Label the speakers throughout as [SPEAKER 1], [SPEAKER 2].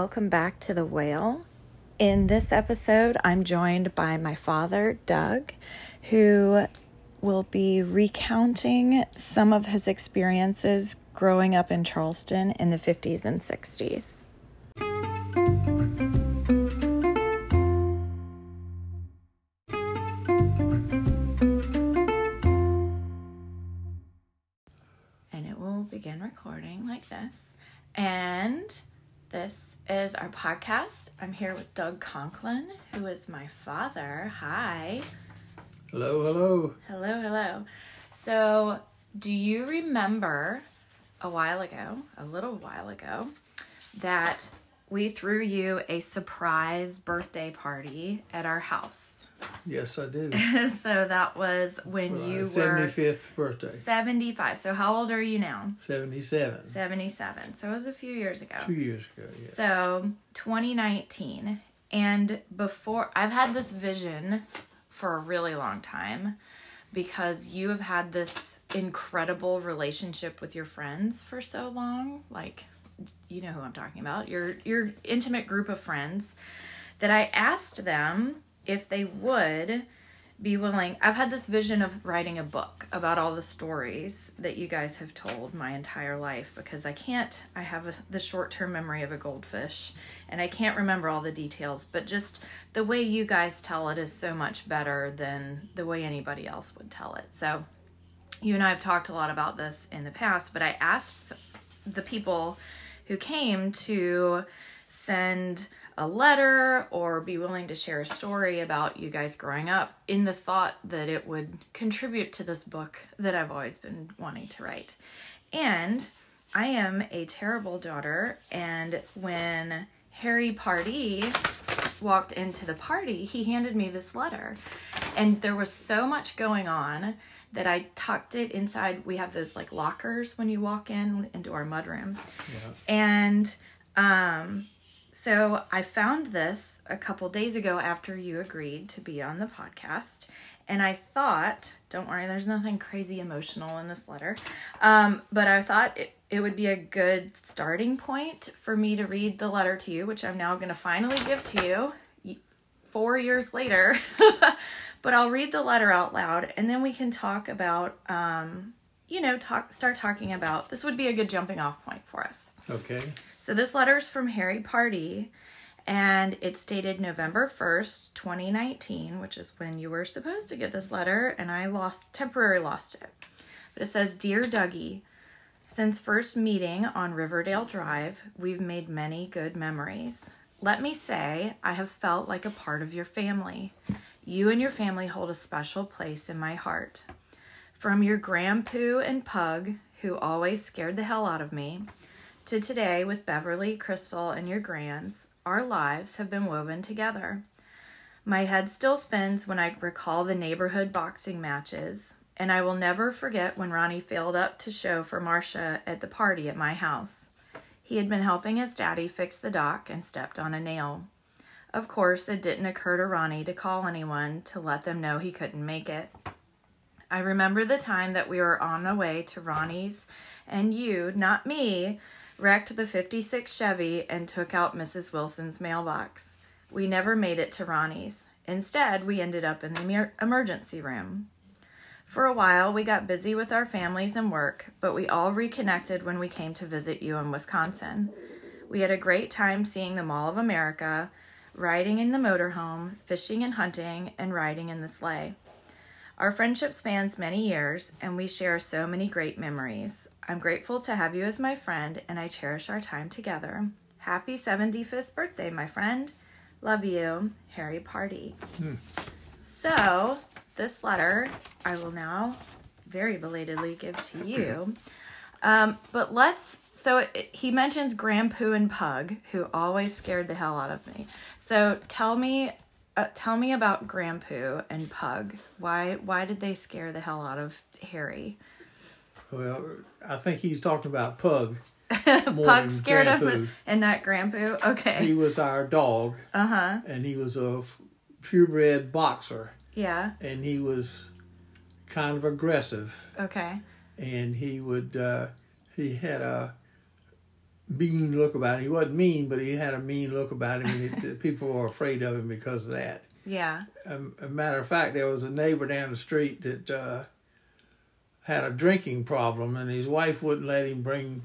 [SPEAKER 1] Welcome back to The Whale. In this episode, I'm joined by my father, Doug, who will be recounting some of his experiences growing up in Charleston in the 50s and 60s. And it will begin recording like this. And this is our podcast. I'm here with Doug Conklin, who is my father. Hi.
[SPEAKER 2] Hello, hello.
[SPEAKER 1] Hello, hello. So, do you remember a while ago, a little while ago, that we threw you a surprise birthday party at our house?
[SPEAKER 2] Yes, I do.
[SPEAKER 1] so that was when you were
[SPEAKER 2] 75th birthday.
[SPEAKER 1] 75. So how old are you now?
[SPEAKER 2] 77.
[SPEAKER 1] 77. So it was a few years ago.
[SPEAKER 2] Two years ago, yes.
[SPEAKER 1] So 2019. And before, I've had this vision for a really long time because you have had this incredible relationship with your friends for so long. Like, you know who I'm talking about. Your your intimate group of friends that I asked them if they would be willing. I've had this vision of writing a book about all the stories that you guys have told my entire life because I can't, I have a, the short term memory of a goldfish and I can't remember all the details, but just the way you guys tell it is so much better than the way anybody else would tell it. So, you and I have talked a lot about this in the past, but I asked the people who came to send a letter or be willing to share a story about you guys growing up in the thought that it would contribute to this book that I've always been wanting to write. And I am a terrible daughter, and when Harry Pardee walked into the party, he handed me this letter. And there was so much going on that I tucked it inside. We have those like lockers when you walk in into our mudroom.
[SPEAKER 2] Yeah.
[SPEAKER 1] And um so I found this a couple days ago after you agreed to be on the podcast. And I thought, don't worry, there's nothing crazy emotional in this letter. Um, but I thought it, it would be a good starting point for me to read the letter to you, which I'm now going to finally give to you four years later. but I'll read the letter out loud and then we can talk about, um, you know, talk, start talking about this would be a good jumping off point for us.
[SPEAKER 2] Okay.
[SPEAKER 1] So this letter is from Harry Pardee and it's dated November 1st, 2019, which is when you were supposed to get this letter, and I lost temporarily lost it. But it says, Dear Dougie, since first meeting on Riverdale Drive, we've made many good memories. Let me say, I have felt like a part of your family. You and your family hold a special place in my heart. From your grandpoo and pug, who always scared the hell out of me, to today with Beverly, Crystal, and your grands, our lives have been woven together. My head still spins when I recall the neighborhood boxing matches, and I will never forget when Ronnie failed up to show for Marcia at the party at my house. He had been helping his daddy fix the dock and stepped on a nail. Of course, it didn't occur to Ronnie to call anyone to let them know he couldn't make it. I remember the time that we were on the way to Ronnie's, and you, not me, wrecked the 56 Chevy and took out Mrs. Wilson's mailbox. We never made it to Ronnie's. Instead, we ended up in the emergency room. For a while, we got busy with our families and work, but we all reconnected when we came to visit you in Wisconsin. We had a great time seeing the Mall of America, riding in the motorhome, fishing and hunting, and riding in the sleigh. Our friendship spans many years, and we share so many great memories. I'm grateful to have you as my friend, and I cherish our time together. Happy 75th birthday, my friend. Love you, Harry Pardee. So, this letter I will now very belatedly give to you. Um, but let's. So it, he mentions Grandpoo and Pug, who always scared the hell out of me. So tell me, uh, tell me about Grandpoo and Pug. Why why did they scare the hell out of Harry?
[SPEAKER 2] Well, I think he's talking about Pug.
[SPEAKER 1] Pug scared of
[SPEAKER 2] Grandpoo.
[SPEAKER 1] and not Grandpoo. Okay.
[SPEAKER 2] He was our dog,
[SPEAKER 1] Uh huh.
[SPEAKER 2] and he was a purebred boxer,
[SPEAKER 1] Yeah.
[SPEAKER 2] and he was kind of aggressive,
[SPEAKER 1] Okay.
[SPEAKER 2] and he would uh, he had a mean look about him. He wasn't mean, but he had a mean look about him, and it, people were afraid of him because of that.
[SPEAKER 1] Yeah.
[SPEAKER 2] Um, a matter of fact, there was a neighbor down the street that uh, had a drinking problem, and his wife wouldn't let him bring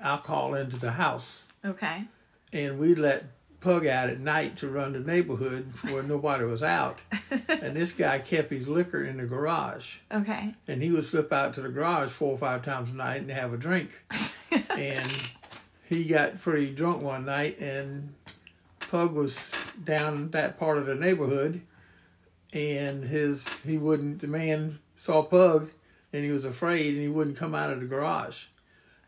[SPEAKER 2] alcohol into the house.
[SPEAKER 1] Okay.
[SPEAKER 2] And we let Pug out at night to run the neighborhood where nobody was out. and this guy kept his liquor in the garage.
[SPEAKER 1] Okay.
[SPEAKER 2] And he would slip out to the garage four or five times a night and have a drink. and he got pretty drunk one night, and Pug was down that part of the neighborhood, and his he wouldn't. The man saw Pug, and he was afraid, and he wouldn't come out of the garage.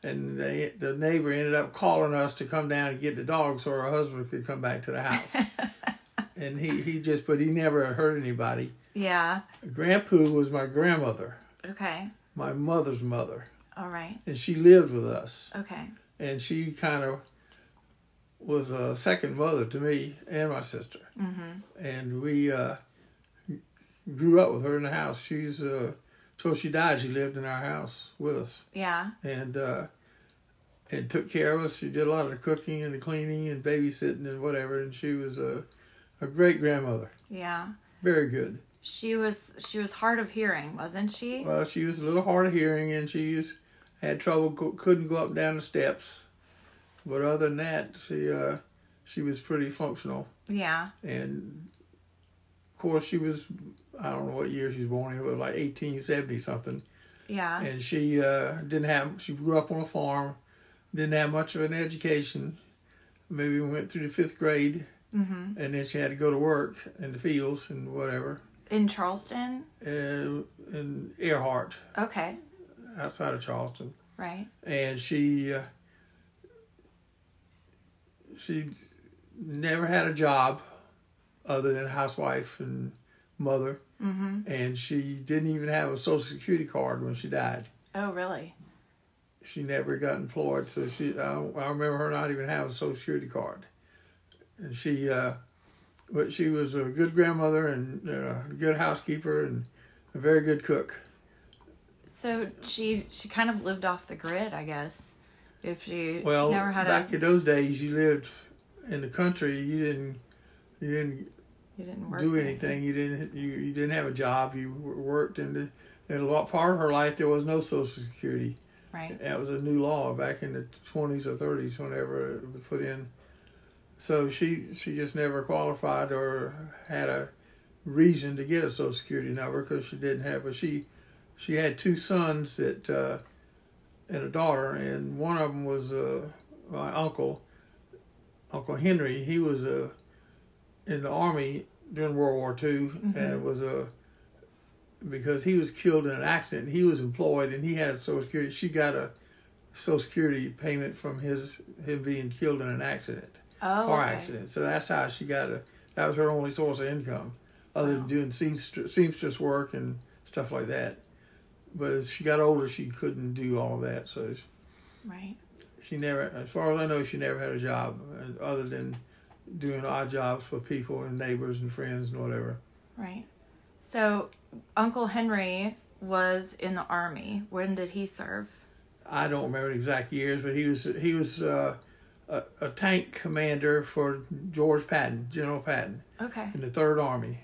[SPEAKER 2] And they, the neighbor ended up calling us to come down and get the dog so her husband could come back to the house. and he, he just, but he never hurt anybody.
[SPEAKER 1] Yeah.
[SPEAKER 2] Grandpoo was my grandmother,
[SPEAKER 1] Okay.
[SPEAKER 2] my mother's mother,
[SPEAKER 1] All right.
[SPEAKER 2] and she lived with us.
[SPEAKER 1] Okay.
[SPEAKER 2] And she kind of was a second mother to me and my sister.
[SPEAKER 1] Mm-hmm.
[SPEAKER 2] And we uh, grew up with her in the house. She's, uh, till she died, she lived in our house with us.
[SPEAKER 1] Yeah.
[SPEAKER 2] and uh, and took care of us. She did a lot of the cooking and the cleaning and babysitting and whatever. And she was a a great grandmother,
[SPEAKER 1] Yeah.
[SPEAKER 2] very good.
[SPEAKER 1] She was she was hard of hearing, wasn't she?
[SPEAKER 2] Well, she was a little hard of hearing and she was, had trouble couldn't go up and down the steps, but other than that, she uh, she was pretty functional.
[SPEAKER 1] Yeah.
[SPEAKER 2] And of course, she was I don't know what year she was born. It was like eighteen seventy something.
[SPEAKER 1] Yeah.
[SPEAKER 2] and she uh, didn't have she grew up on a farm didn't have much of an education maybe went through the fifth grade
[SPEAKER 1] Mm-hmm.
[SPEAKER 2] and then she had to go to work in the fields and whatever
[SPEAKER 1] In Charleston.
[SPEAKER 2] uh, in earhart
[SPEAKER 1] Okay.
[SPEAKER 2] Outside of charleston
[SPEAKER 1] Right.
[SPEAKER 2] and she uh, she never had a job other than housewife and mother
[SPEAKER 1] Mm-hmm.
[SPEAKER 2] and she didn't even have a social security card when she died
[SPEAKER 1] Oh, really?
[SPEAKER 2] she never got employed, so she I, I remember her not even having a social security card, and she, uh, but she was a good grandmother and uh, a good housekeeper and a very good cook.
[SPEAKER 1] So she she kind of lived off the grid, I guess. If she
[SPEAKER 2] Well,
[SPEAKER 1] never had
[SPEAKER 2] back
[SPEAKER 1] a
[SPEAKER 2] in those days, you lived in the country. You didn't you didn't
[SPEAKER 1] you didn't work
[SPEAKER 2] do
[SPEAKER 1] or
[SPEAKER 2] anything. You didn't you, you didn't have a job. You worked in the in a lot part of her life. There was no social security.
[SPEAKER 1] Right.
[SPEAKER 2] That was a new law back in the twenties or thirties, whenever it was put in. So she she just never qualified or had a reason to get a social security number because she didn't have. But she she had two sons that uh, and a daughter, and one of them was uh, my uncle, Uncle Henry. He was uh, in the army during World War 2 and was a because he was killed in an accident. He was employed and he had a social security. She got a social security payment from his him being killed in an accident,
[SPEAKER 1] Oh,
[SPEAKER 2] car
[SPEAKER 1] okay.
[SPEAKER 2] accident. So that's how she got a. That was her only source of income, other
[SPEAKER 1] Wow.
[SPEAKER 2] than doing seamstress, seamstress work and stuff like that. But as she got older, she couldn't do all of that. So she,
[SPEAKER 1] Right.
[SPEAKER 2] she never, as far as I know, she never had a job uh, other than doing odd jobs for people and neighbors and friends and whatever.
[SPEAKER 1] Right. So Uncle Henry was in the army. When did he serve?
[SPEAKER 2] I don't remember the exact years, but he was he was uh, a, a tank commander for George Patton, General Patton,
[SPEAKER 1] Okay.
[SPEAKER 2] in the Third Army,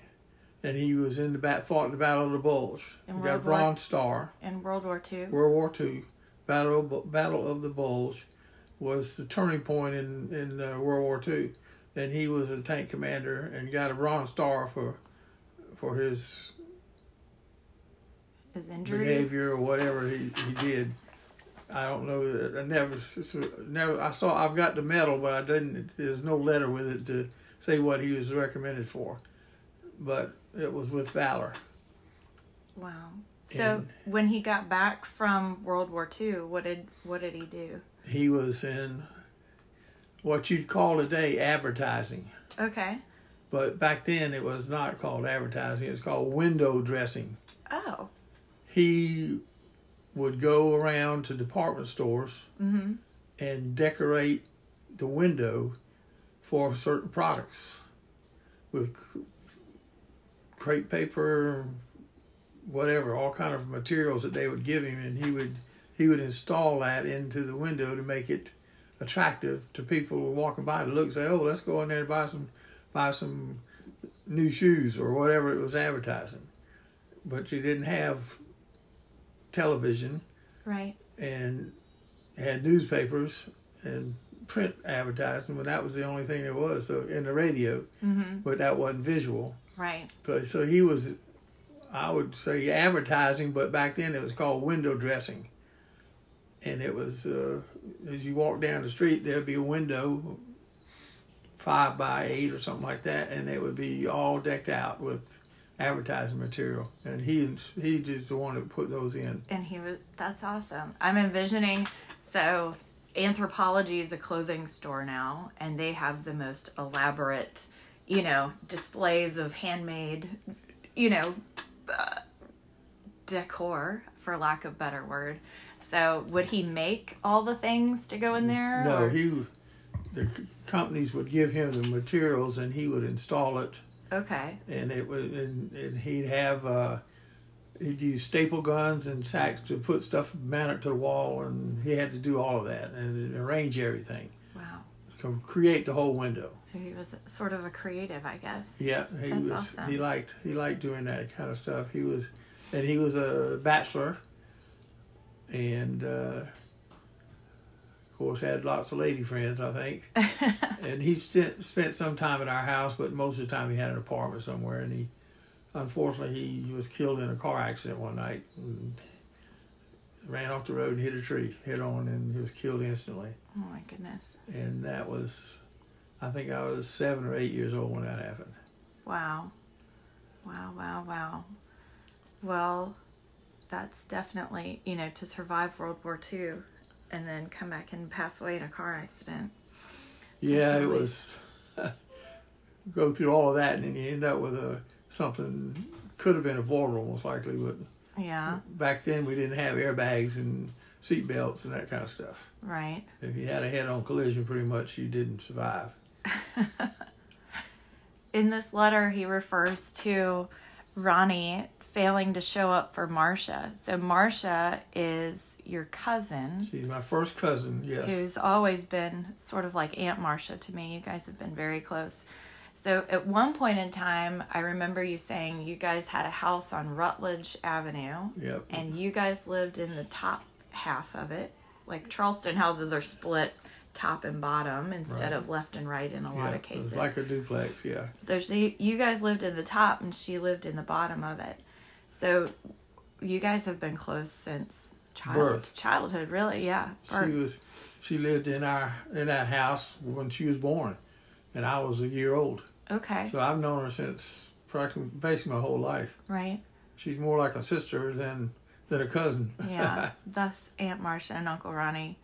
[SPEAKER 2] and he was in the bat fought in the Battle of the Bulge. He got a
[SPEAKER 1] World
[SPEAKER 2] Bronze Star.
[SPEAKER 1] In World War II.
[SPEAKER 2] World War Two, Battle of, Battle of the Bulge, was the turning point in in uh, World War Two, and he was a tank commander and got a Bronze Star for for his
[SPEAKER 1] His injuries.
[SPEAKER 2] behavior or whatever he, he did. I don't know. that- I never, never. I saw. I've got the medal, but I didn't. There's no letter with it to say what he was recommended for. But it was with valor.
[SPEAKER 1] Wow. So
[SPEAKER 2] And-
[SPEAKER 1] when he got back from World War II, what did what did he do?
[SPEAKER 2] He was in what you'd call today advertising,
[SPEAKER 1] Okay.
[SPEAKER 2] but back then it was not called advertising. It was called window dressing.
[SPEAKER 1] Oh.
[SPEAKER 2] He would go around to department stores
[SPEAKER 1] Mm-hmm.
[SPEAKER 2] and decorate the window for certain products with crepe paper, whatever, all kind of materials that they would give him, and he would he would install that into the window to make it attractive to people walking by to look and say, "Oh, let's go in there and buy some buy some new shoes or whatever it was advertising." But you didn't have television
[SPEAKER 1] Right.
[SPEAKER 2] and had newspapers and print advertising, but that was the only thing there was. So in the radio,
[SPEAKER 1] Mm-hmm.
[SPEAKER 2] but that wasn't visual.
[SPEAKER 1] Right.
[SPEAKER 2] So he was, I would say advertising, but back then it was called window dressing. And it was uh, as you walk down the street, there'd be a window, five by eight or something like that, and it would be all decked out with advertising material. And he he just the one that put those in.
[SPEAKER 1] And he was. That's awesome. I'm envisioning. So, Anthropologie is a clothing store now, and they have the most elaborate, you know, displays of handmade, you know, uh, decor, for lack of better word. So, would he make all the things to go in there?
[SPEAKER 2] No,
[SPEAKER 1] or-
[SPEAKER 2] he the companies would give him the materials, and he would install it
[SPEAKER 1] Okay.
[SPEAKER 2] and it would, and, and he'd have uh, he'd use staple guns and sacks to put stuff mount it to the wall and he had to do all of that and arrange everything create the whole window
[SPEAKER 1] So he was sort of a creative, I guess.
[SPEAKER 2] yeah he
[SPEAKER 1] That's
[SPEAKER 2] was
[SPEAKER 1] awesome.
[SPEAKER 2] he liked he liked doing that kind of stuff he was and he was a bachelor and uh, of course had lots of lady friends i think and he st- spent some time at our house, but most of the time he had an apartment somewhere. And he, unfortunately, he was killed in a car accident one night. And ran off the road and hit a tree head on, and he was killed instantly.
[SPEAKER 1] Oh my goodness.
[SPEAKER 2] And that was, I think I was seven or eight years old when that happened.
[SPEAKER 1] Wow. Wow, wow, wow. Well, that's definitely, you know, to survive World War II and then come back and pass away in a car accident.
[SPEAKER 2] Yeah, it was. go through all of that, and then you end up with a something could have been avoidable most likely, but
[SPEAKER 1] Yeah,
[SPEAKER 2] back then we didn't have airbags and seat belts and that kind of stuff.
[SPEAKER 1] right.
[SPEAKER 2] If you had a head-on collision, pretty much you didn't survive.
[SPEAKER 1] In this letter, he refers to Ronnie failing to show up for Marcia. So, Marcia is your cousin.
[SPEAKER 2] She's my first cousin. Yes.
[SPEAKER 1] who's always been sort of like Aunt Marcia to me. You guys have been very close. So at one point in time, I remember you saying you guys had a house on Rutledge Avenue
[SPEAKER 2] Yep.
[SPEAKER 1] and you guys lived in the top half of it. Like Charleston houses are split top and bottom instead
[SPEAKER 2] Right.
[SPEAKER 1] of left and right in a
[SPEAKER 2] yeah.
[SPEAKER 1] lot of
[SPEAKER 2] It
[SPEAKER 1] cases.
[SPEAKER 2] was like a duplex. Yeah.
[SPEAKER 1] So she, you guys lived in the top and she lived in the bottom of it. So you guys have been close since child,
[SPEAKER 2] Birth.
[SPEAKER 1] childhood, really? Yeah.
[SPEAKER 2] She was. She lived in our in that house when she was born, and I was a year old.
[SPEAKER 1] Okay.
[SPEAKER 2] So I've known her since practically basically my whole life.
[SPEAKER 1] right.
[SPEAKER 2] She's more like a sister than than a cousin.
[SPEAKER 1] Yeah, thus Aunt Marcia and Uncle Ronnie.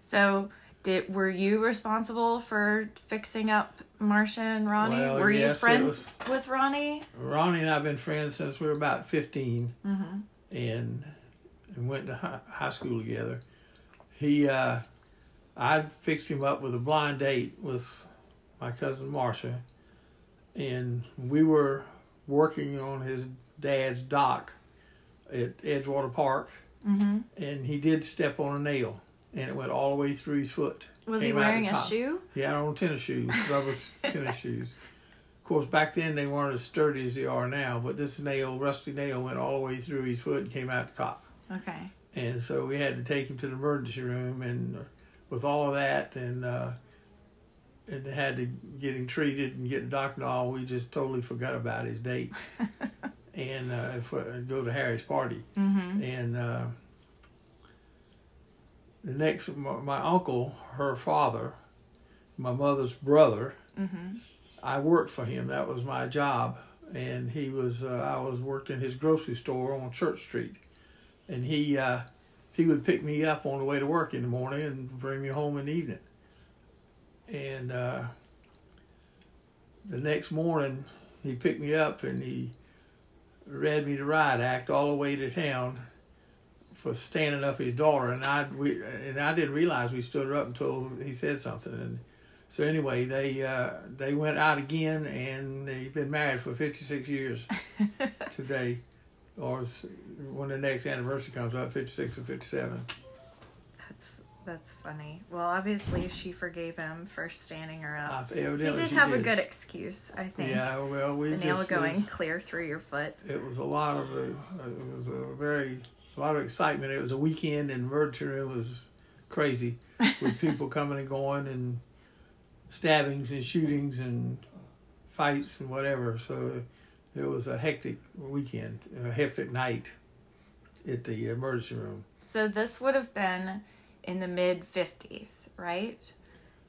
[SPEAKER 1] So, did were you responsible for fixing up Marcia and Ronnie?
[SPEAKER 2] Well,
[SPEAKER 1] were you
[SPEAKER 2] yes, it
[SPEAKER 1] friends with Ronnie?
[SPEAKER 2] Ronnie and I've been friends since we were about 15
[SPEAKER 1] Mm-hmm.
[SPEAKER 2] and, and went to hi- high school together. He, uh, I fixed him up with a blind date with my cousin Marcia, and we were working on his dad's dock at Edgewater Park,
[SPEAKER 1] Mm-hmm.
[SPEAKER 2] and he did step on a nail, and it went all the way through his foot.
[SPEAKER 1] Was he wearing a shoe?
[SPEAKER 2] He had on tennis shoes, rubber tennis shoes. Of course, back then they weren't as sturdy as they are now, but this nail, rusty nail, went all the way through his foot and came out the top.
[SPEAKER 1] Okay.
[SPEAKER 2] And so we had to take him to the emergency room, and with all of that, and uh, and had to get him treated and get a doctor and all, we just totally forgot about his date and uh, for, go to Harry's party.
[SPEAKER 1] Mm-hmm.
[SPEAKER 2] And uh, the next, my, my uncle, her father, my mother's brother,
[SPEAKER 1] Mm-hmm.
[SPEAKER 2] I worked for him. That was my job, and he was. Uh, I was worked in his grocery store on Church Street, and he uh, he would pick me up on the way to work in the morning and bring me home in the evening. And uh, the next morning, he picked me up and he read me the riot act all the way to town for standing up his daughter, and I we and I didn't realize we stood her up until he said something and. So anyway, they uh, they went out again, and they've been married for fifty six years today, or when the next anniversary comes up, fifty six or fifty seven.
[SPEAKER 1] That's funny. Well, obviously she forgave him for standing her up. He did have a good excuse, I think.
[SPEAKER 2] Yeah, well, we
[SPEAKER 1] the nail
[SPEAKER 2] just
[SPEAKER 1] going
[SPEAKER 2] was-
[SPEAKER 1] clear through your foot.
[SPEAKER 2] it was a lot of uh, it was a very a lot of excitement. It was a weekend, and the emergency room was crazy with people coming and going, and stabbings and shootings and fights and whatever. So it was a hectic weekend, a hectic night at the emergency room.
[SPEAKER 1] So this would have been in the mid 50s, right?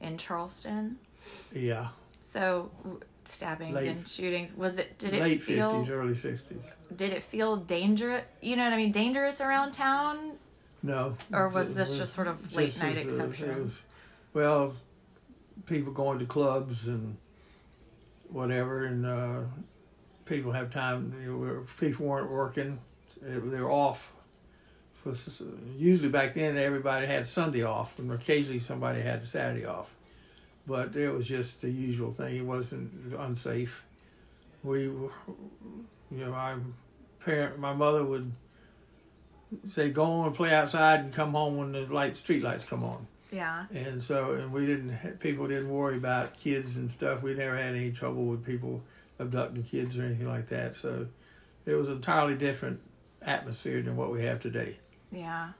[SPEAKER 1] In Charleston.
[SPEAKER 2] Yeah,
[SPEAKER 1] So stabbings
[SPEAKER 2] Late-
[SPEAKER 1] and shootings was it did it
[SPEAKER 2] late
[SPEAKER 1] feel
[SPEAKER 2] fifties, early sixties.
[SPEAKER 1] did it feel dangerous you know what i mean dangerous around town
[SPEAKER 2] No.
[SPEAKER 1] Or was this just sort of late night
[SPEAKER 2] as,
[SPEAKER 1] exception?
[SPEAKER 2] it was, well, people going to clubs and whatever, and uh, people have time. You know, people weren't working; they were off. For, usually back then, everybody had Sunday off, and occasionally somebody had Saturday off. But it was just the usual thing. It wasn't unsafe. We, were- you know, my parent, my mother would say go on and play outside and come home when the light street lights come on
[SPEAKER 1] yeah
[SPEAKER 2] and so and we didn't people didn't worry about kids and stuff we never had any trouble with people abducting kids or anything like that so it was an entirely different atmosphere than what we have today
[SPEAKER 1] yeah.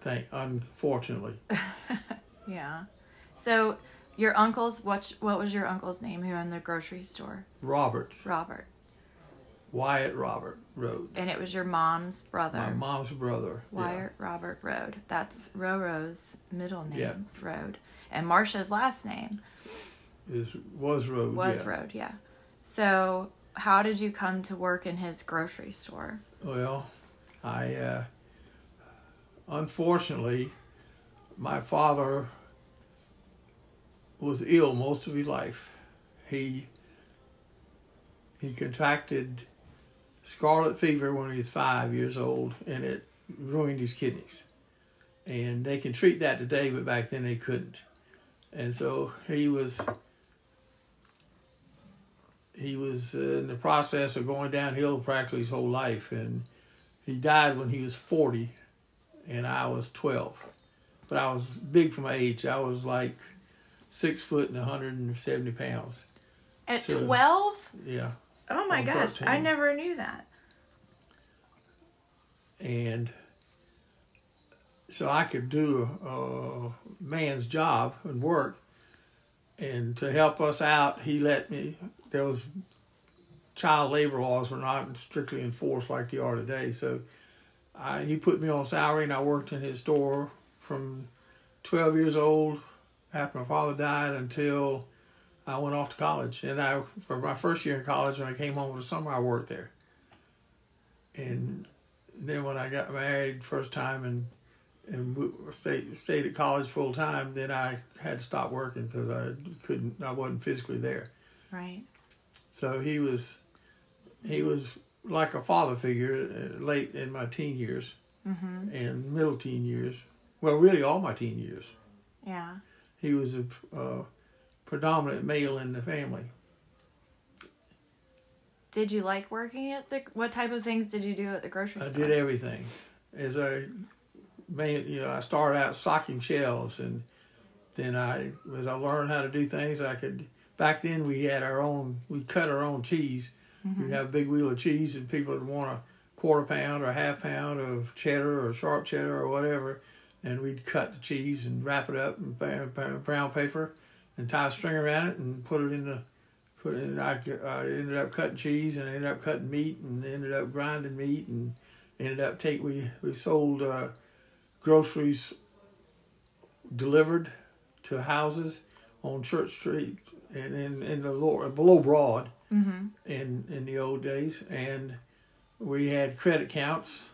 [SPEAKER 2] Thank unfortunately.
[SPEAKER 1] Yeah. So your uncle's what what was your uncle's name who owned the grocery store?
[SPEAKER 2] Robert.
[SPEAKER 1] Robert.
[SPEAKER 2] Wyatt robert road.
[SPEAKER 1] And it was your mom's brother.
[SPEAKER 2] My mom's brother yeah.
[SPEAKER 1] wyatt robert road. That's roro's middle name
[SPEAKER 2] Yeah.
[SPEAKER 1] road. And marcia's last name
[SPEAKER 2] is was road
[SPEAKER 1] was
[SPEAKER 2] yeah.
[SPEAKER 1] road yeah. So how did you come to work in his grocery store?
[SPEAKER 2] Well, I uh, unfortunately, my father was ill most of his life. He he contracted scarlet fever when he was five years old, and it ruined his kidneys. And they can treat that today, but back then they couldn't. And so he was he was in the process of going downhill practically his whole life, and he died when he was 40 and i was 12 but i was big for my age. I was like six foot and 170 pounds.
[SPEAKER 1] At
[SPEAKER 2] So-
[SPEAKER 1] 12
[SPEAKER 2] yeah.
[SPEAKER 1] Oh my gosh i never knew that.
[SPEAKER 2] And so i could do a, a man's job and work and to help us out he let me there was child labor laws were not strictly enforced like they are today. So I, he put me on salary and i worked in his store from 12 years old after my father died until i went off to college and i for my first year in college when i came home for the summer i worked there and then when I got married first time and and stayed stayed at college full time, then I had to stop working because I couldn't. I wasn't physically there.
[SPEAKER 1] right
[SPEAKER 2] So he was he was like a father figure uh, late in my teen years
[SPEAKER 1] mm-hmm
[SPEAKER 2] and middle teen years. Well, really all my teen years.
[SPEAKER 1] yeah
[SPEAKER 2] He was a uh, predominant male in the family.
[SPEAKER 1] Did you like working at the? What type of things did you do at the grocery
[SPEAKER 2] I
[SPEAKER 1] store?
[SPEAKER 2] I did everything. As I made, you know, I started out stocking shelves, and then I, as I learned how to do things, I could. Back then, we had our own. We cut our own cheese. We'd have a big wheel of cheese, and people would want a quarter pound or a half pound of cheddar or sharp cheddar or whatever, and we'd cut the cheese and wrap it up in brown paper, and tie a string around it and put it in the. Put it in, I, I ended up cutting cheese and I ended up cutting meat and ended up grinding meat and ended up take we we sold uh, groceries delivered to houses on Church Street and in in the lower below Broad
[SPEAKER 1] Mm-hmm.
[SPEAKER 2] in in the old days and we had credit counts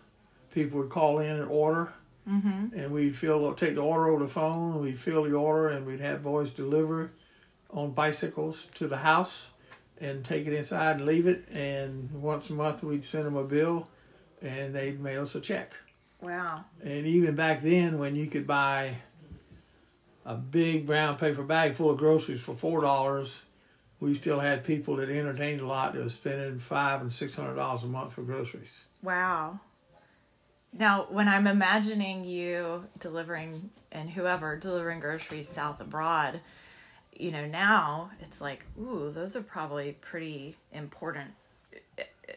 [SPEAKER 2] people would call in and order
[SPEAKER 1] Mm-hmm.
[SPEAKER 2] and we'd fill take the order over the phone we'd fill the order and we'd have boys deliver on bicycles to the house and take it inside and leave it and once a month we'd send them a bill and they'd mail us a check
[SPEAKER 1] Wow.
[SPEAKER 2] and even back then, when you could buy a big brown paper bag full of groceries for four dollars, we still had people that entertained a lot that was spending five and six hundred dollars a month for groceries.
[SPEAKER 1] Wow. Now, when I'm imagining you delivering and whoever delivering groceries south abroad, you know, now it's like, ooh, those are probably pretty important,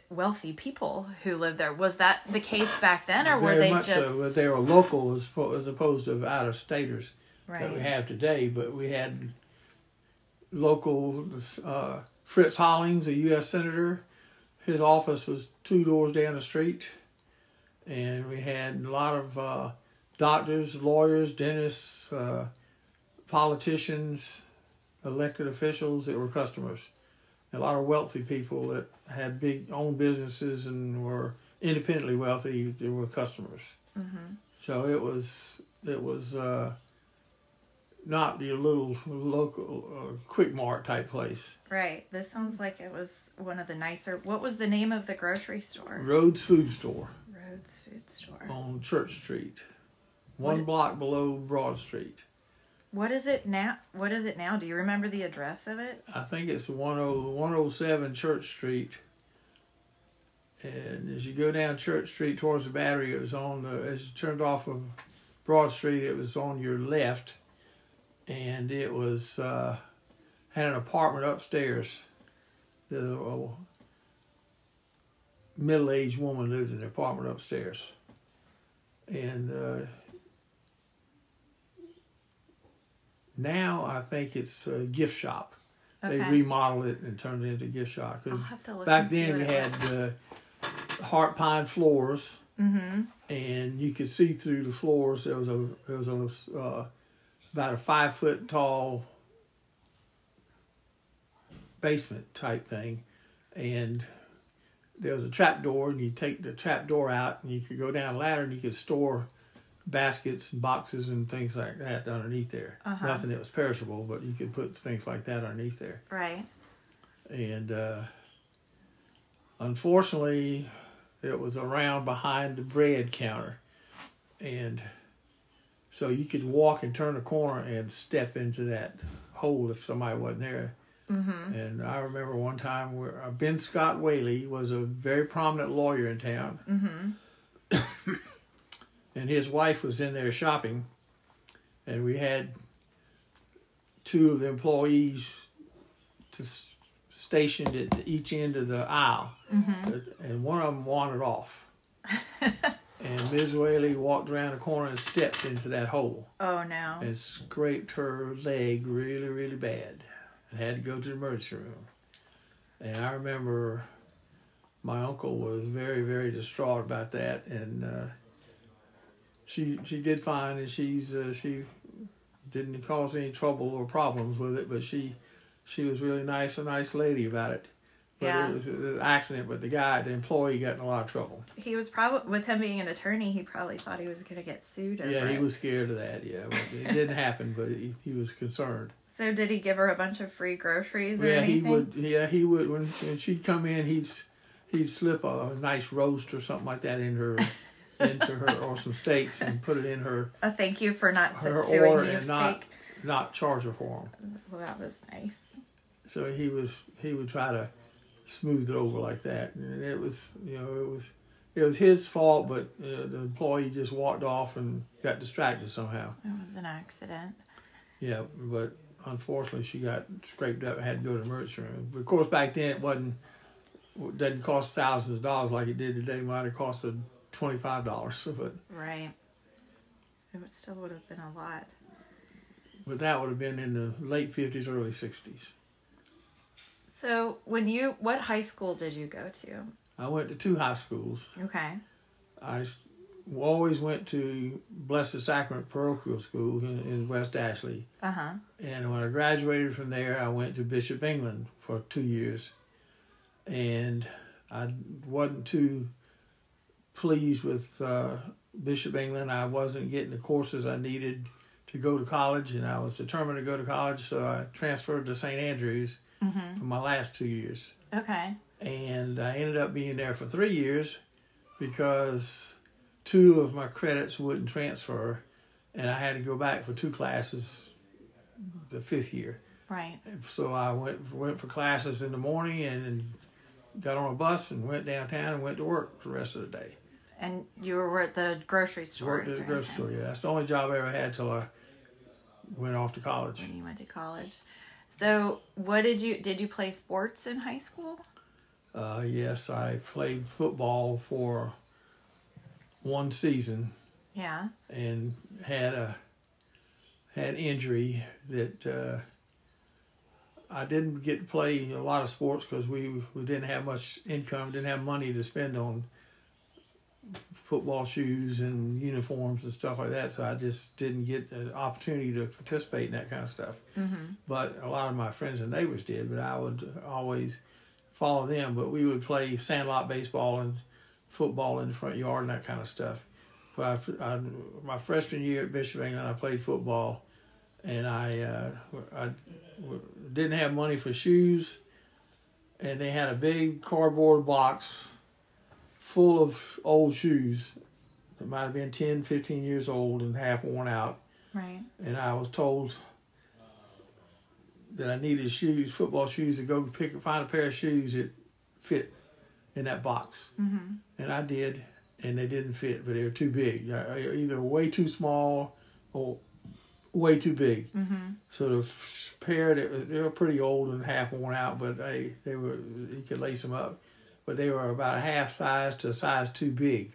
[SPEAKER 1] wealthy people who live there. Was that the case back then, or were they
[SPEAKER 2] much
[SPEAKER 1] just
[SPEAKER 2] so, but they were local as, as opposed to out of staters that we have today. But we had local uh, Fritz Hollings, a U.S. senator. His office was two doors down the street, and we had a lot of uh, doctors, lawyers, dentists, uh, politicians, elected officials that were customers. A lot of wealthy people that had big own businesses and were independently wealthy. They were customers.
[SPEAKER 1] Mm-hmm.
[SPEAKER 2] So it was it was uh, not your little local uh, quick mart type place.
[SPEAKER 1] Right. This sounds like it was one of the nicer. What was the name of the grocery store?
[SPEAKER 2] Rhodes Food Store
[SPEAKER 1] Rhodes Food Store.
[SPEAKER 2] on Church Street, one
[SPEAKER 1] What-
[SPEAKER 2] block below Broad Street.
[SPEAKER 1] What is it now? What is it now? Do you remember the address of it?
[SPEAKER 2] I think it's 10 107 Church Street. And as you go down Church Street towards the battery, it was on the, as you turned off of Broad Street, it was on your left. And it was, uh, had an apartment upstairs. The uh, middle aged woman lived in the apartment upstairs. And uh, now I think it's a gift shop they
[SPEAKER 1] Okay.
[SPEAKER 2] remodeled it and turned it into a gift shop. Because
[SPEAKER 1] have to look.
[SPEAKER 2] back then we had uh, heart pine floors,
[SPEAKER 1] Mm-hmm.
[SPEAKER 2] and you could see through the floors. There was a there was a uh, about a five foot tall basement type thing, and there was a trap door, and you take the trap door out, and you could go down a ladder, and you could store baskets and boxes and things like that underneath there.
[SPEAKER 1] Uh-huh.
[SPEAKER 2] Nothing that was perishable, but you could put things like that underneath there
[SPEAKER 1] Right.
[SPEAKER 2] and uh, unfortunately, it was around behind the bread counter, and so you could walk and turn a corner and step into that hole if somebody wasn't there.
[SPEAKER 1] Mm-hmm.
[SPEAKER 2] And I remember one time where uh, Ben Scott Whaley was a very prominent lawyer in town,
[SPEAKER 1] Mm-hmm.
[SPEAKER 2] and his wife was in there shopping, and we had two of the employees to s- stationed at each end of the aisle,
[SPEAKER 1] Mm-hmm.
[SPEAKER 2] and one of them wandered off. and Ms. Whaley walked around the corner and stepped into that hole
[SPEAKER 1] Oh no.
[SPEAKER 2] and scraped her leg really, really bad, and had to go to the emergency room. And I remember my uncle was very, very distraught about that, and uh, she she did fine, and she's uh, she didn't cause any trouble or problems with it, but she she was really nice, a nice lady about it. But
[SPEAKER 1] Yeah.
[SPEAKER 2] it was an accident, but the guy, the employee, got in a lot of trouble.
[SPEAKER 1] He was probably with him being an attorney. He probably thought he was going to get sued
[SPEAKER 2] Yeah, he
[SPEAKER 1] it.
[SPEAKER 2] was scared of that. Yeah, it didn't happen, but he, he was concerned.
[SPEAKER 1] So did he give her a bunch of free groceries or
[SPEAKER 2] Yeah,
[SPEAKER 1] anything?
[SPEAKER 2] he would. Yeah, he would. When, when she'd come in, he'd he'd slip a nice roast or something like that in her into her or some steaks and put it in her
[SPEAKER 1] A thank you for not
[SPEAKER 2] her
[SPEAKER 1] suing
[SPEAKER 2] order and not
[SPEAKER 1] steak.
[SPEAKER 2] not charge her for them.
[SPEAKER 1] Well, that was nice.
[SPEAKER 2] So he was he would try to smooth it over like that, and it was you know it was it was his fault, but uh, the employee just walked off and got distracted somehow.
[SPEAKER 1] It was an accident.
[SPEAKER 2] Yeah, but unfortunately, she got scraped up and had to go to the emergency room. But of course, back then it wasn't it didn't cost thousands of dollars like it did today. It might have costed twenty five dollars, but
[SPEAKER 1] Right. It would still would have been a lot.
[SPEAKER 2] but that would have been in the late fifties, early sixties.
[SPEAKER 1] So when you, what high school did you go to?
[SPEAKER 2] I went to two high schools.
[SPEAKER 1] Okay.
[SPEAKER 2] I always went to Blessed Sacrament Parochial School in, in West Ashley,
[SPEAKER 1] Uh huh.
[SPEAKER 2] and when I graduated from there, I went to Bishop England for two years, and I wasn't too pleased with uh, Bishop England. I wasn't getting the courses I needed to go to college, and I was determined to go to college, so I transferred to St. Andrews
[SPEAKER 1] Mm-hmm.
[SPEAKER 2] for my last two years.
[SPEAKER 1] Okay.
[SPEAKER 2] And I ended up being there for three years because two of my credits wouldn't transfer, and I had to go back for two classes the fifth year.
[SPEAKER 1] Right.
[SPEAKER 2] So I went went for classes in the morning and then got on a bus and went downtown and went to work the rest of the day.
[SPEAKER 1] And you were at the grocery store.
[SPEAKER 2] Worked at the grocery store. Yeah, that's the only job I ever had till I went off to college.
[SPEAKER 1] When you went to college. So, what did you did you play sports in high school?
[SPEAKER 2] Uh, yes, I played football for one season
[SPEAKER 1] Yeah.
[SPEAKER 2] and had a had injury that uh, I didn't get to play a lot of sports because we we didn't have much income, didn't have money to spend on football shoes and uniforms and stuff like that. So I just didn't get an opportunity to participate in that kind of stuff.
[SPEAKER 1] Mm-hmm.
[SPEAKER 2] But a lot of my friends and neighbors did. But I would always follow them. But we would play sandlot baseball and football in the front yard and that kind of stuff. But I, I, my freshman year at Bishop England, I played football, and I, uh, I didn't have money for shoes, and they had a big cardboard box full of old shoes that might have been 10, 15 years old and half worn out
[SPEAKER 1] Right.
[SPEAKER 2] and I was told that I needed shoes, football shoes, to go pick and find a pair of shoes that fit in that box,
[SPEAKER 1] Mm-hmm.
[SPEAKER 2] and I did, and they didn't fit, but they were too big, Uh, either way too small or way too big.
[SPEAKER 1] Mm-hmm.
[SPEAKER 2] So the pair that they were pretty old and half worn out, but they they were you could lace them up, but they were about a half size to a size too big.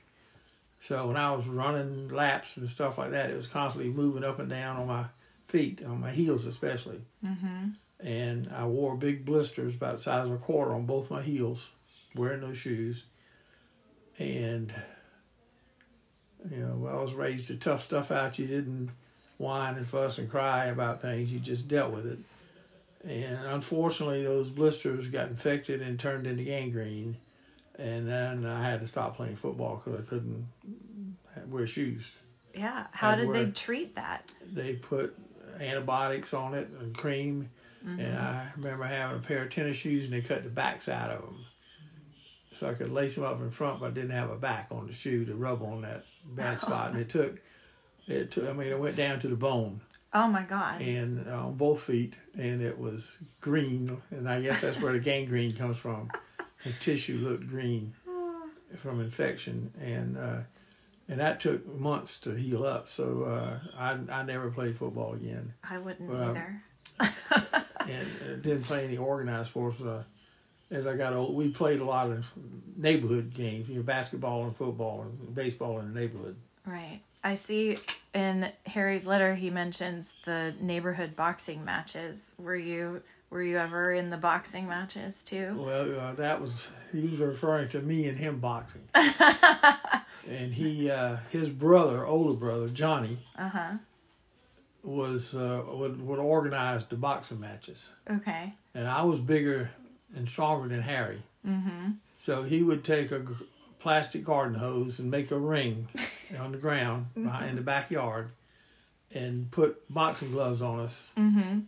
[SPEAKER 2] So when I was running laps and stuff like that, it was constantly moving up and down on my feet, on my heels especially,
[SPEAKER 1] Mm-hmm.
[SPEAKER 2] and I wore big blisters about the size of a quarter on both my heels, wearing those shoes, and you know I was raised to tough stuff out. You didn't whine and fuss and cry about things. You just dealt with it. And unfortunately, those blisters got infected and turned into gangrene. And then I had to stop playing football because I couldn't wear shoes.
[SPEAKER 1] Yeah. How
[SPEAKER 2] I'd
[SPEAKER 1] did they treat that?
[SPEAKER 2] They put antibiotics on it and cream.
[SPEAKER 1] Mm-hmm.
[SPEAKER 2] And I remember having a pair of tennis shoes and they cut the backs out of them. So I could lace them up in front, but I didn't have a back on the shoe to rub on that bad spot. And it took, it took, I mean, it went down to the bone.
[SPEAKER 1] Oh my God.
[SPEAKER 2] and uh, on both feet, and it was green, and I guess that's where the gangrene comes from. The tissue looked green from infection, and uh, and that took months to heal up. So uh, I I never played football again,
[SPEAKER 1] I wouldn't
[SPEAKER 2] Well,
[SPEAKER 1] either.
[SPEAKER 2] and uh, didn't play any organized sports. But, uh, as I got old, we played a lot of neighborhood games, you know, basketball and football and baseball in the neighborhood.
[SPEAKER 1] Right. I see in Harry's letter he mentions the neighborhood boxing matches. Were you were you ever in the boxing matches too?
[SPEAKER 2] Well, uh, that was he was referring to me and him boxing. and he, uh, his brother, older brother Johnny,
[SPEAKER 1] Uh huh.
[SPEAKER 2] was uh, would would organize the boxing matches,
[SPEAKER 1] Okay.
[SPEAKER 2] and I was bigger and stronger than Harry.
[SPEAKER 1] Mm-hmm.
[SPEAKER 2] So he would take a plastic garden hose and make a ring on the ground behind, in the backyard, and put boxing gloves on us.
[SPEAKER 1] Mm-hmm.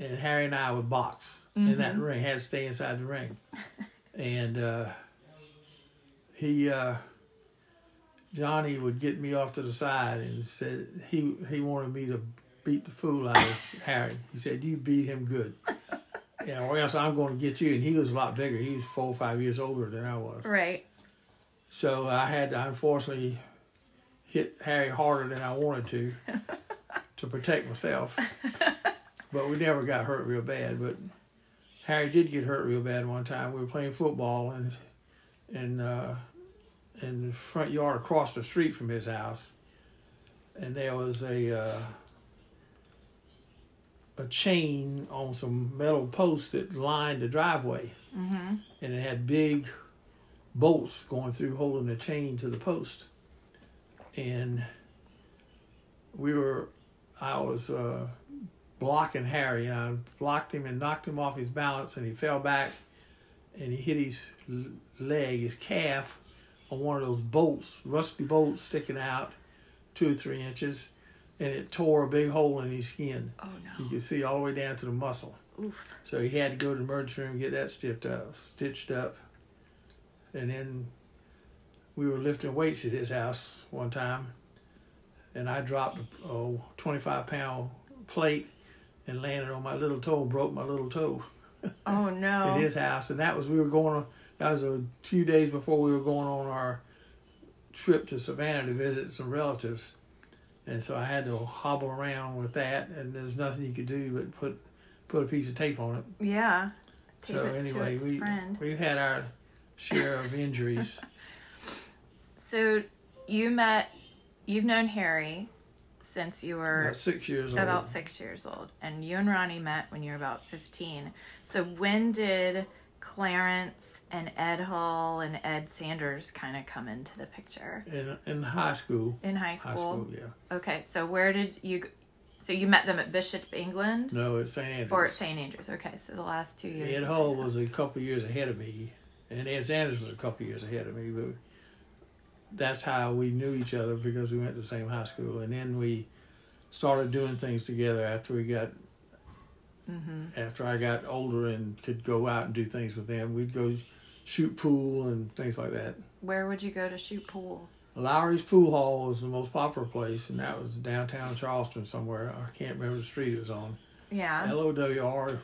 [SPEAKER 2] And Harry and I would box in that ring. Had to stay inside the ring, and uh, he uh, Johnny would get me off to the side and said he he wanted me to beat the fool out of Harry. He said you beat him good. Yeah, or else I'm going to get you. And he was a lot bigger. He was four or five years older than I was.
[SPEAKER 1] Right.
[SPEAKER 2] So I had to unfortunately hit Harry harder than I wanted to to protect myself. But we never got hurt real bad. But Harry did get hurt real bad one time. We were playing football and in uh, in the front yard across the street from his house, and there was a uh, a chain on some metal posts that lined the driveway
[SPEAKER 1] Mm-hmm.
[SPEAKER 2] and it had big bolts going through holding the chain to the post and we were i was uh, blocking harry and i blocked him and knocked him off his balance and he fell back and he hit his leg his calf on one of those bolts rusty bolts sticking out two or three inches and it tore a big hole in his skin
[SPEAKER 1] Oh no!
[SPEAKER 2] you could see all the way down to the muscle
[SPEAKER 1] Oof.
[SPEAKER 2] so he had to go to the emergency room and get that stitched up, stitched up. And then we were lifting weights at his house one time, and I dropped a oh, 25 pound plate and landed on my little toe and broke my little toe
[SPEAKER 1] Oh no.
[SPEAKER 2] at his house. And that was we were going. on That was a few days before we were going on our trip to Savannah to visit some relatives, and so I had to hobble around with that. And there's nothing you could do but put put a piece of tape on it.
[SPEAKER 1] Yeah. Tape
[SPEAKER 2] so
[SPEAKER 1] it
[SPEAKER 2] anyway, we
[SPEAKER 1] friend.
[SPEAKER 2] we've had our share of injuries.
[SPEAKER 1] So you met, you've known Harry since you were
[SPEAKER 2] about six years old.
[SPEAKER 1] about six years old, and you and Ronnie met when you were about 15. So when did Clarence and Ed Hall and Ed Sanders kind of come into the picture?
[SPEAKER 2] in in high school.
[SPEAKER 1] In high school?
[SPEAKER 2] High school, yeah.
[SPEAKER 1] Okay, so where did you, so you met them at Bishop England?
[SPEAKER 2] No, it's St. Andrews.
[SPEAKER 1] Or at St. Andrews. Okay, so the last two years.
[SPEAKER 2] Ed
[SPEAKER 1] of
[SPEAKER 2] Hull was a couple years ahead of me, and Ed Sanders was a couple years ahead of me. But that's how we knew each other because we went to the same high school, and then we started doing things together after we got
[SPEAKER 1] Mhm.
[SPEAKER 2] after I got older and could go out and do things with them. We'd go shoot pool and things like that.
[SPEAKER 1] Where would you go to shoot pool?
[SPEAKER 2] Lowrey's Pool Hall was the most popular place, and that was downtown Charleston somewhere. I can't remember the street it was on.
[SPEAKER 1] Yeah.
[SPEAKER 2] L O W R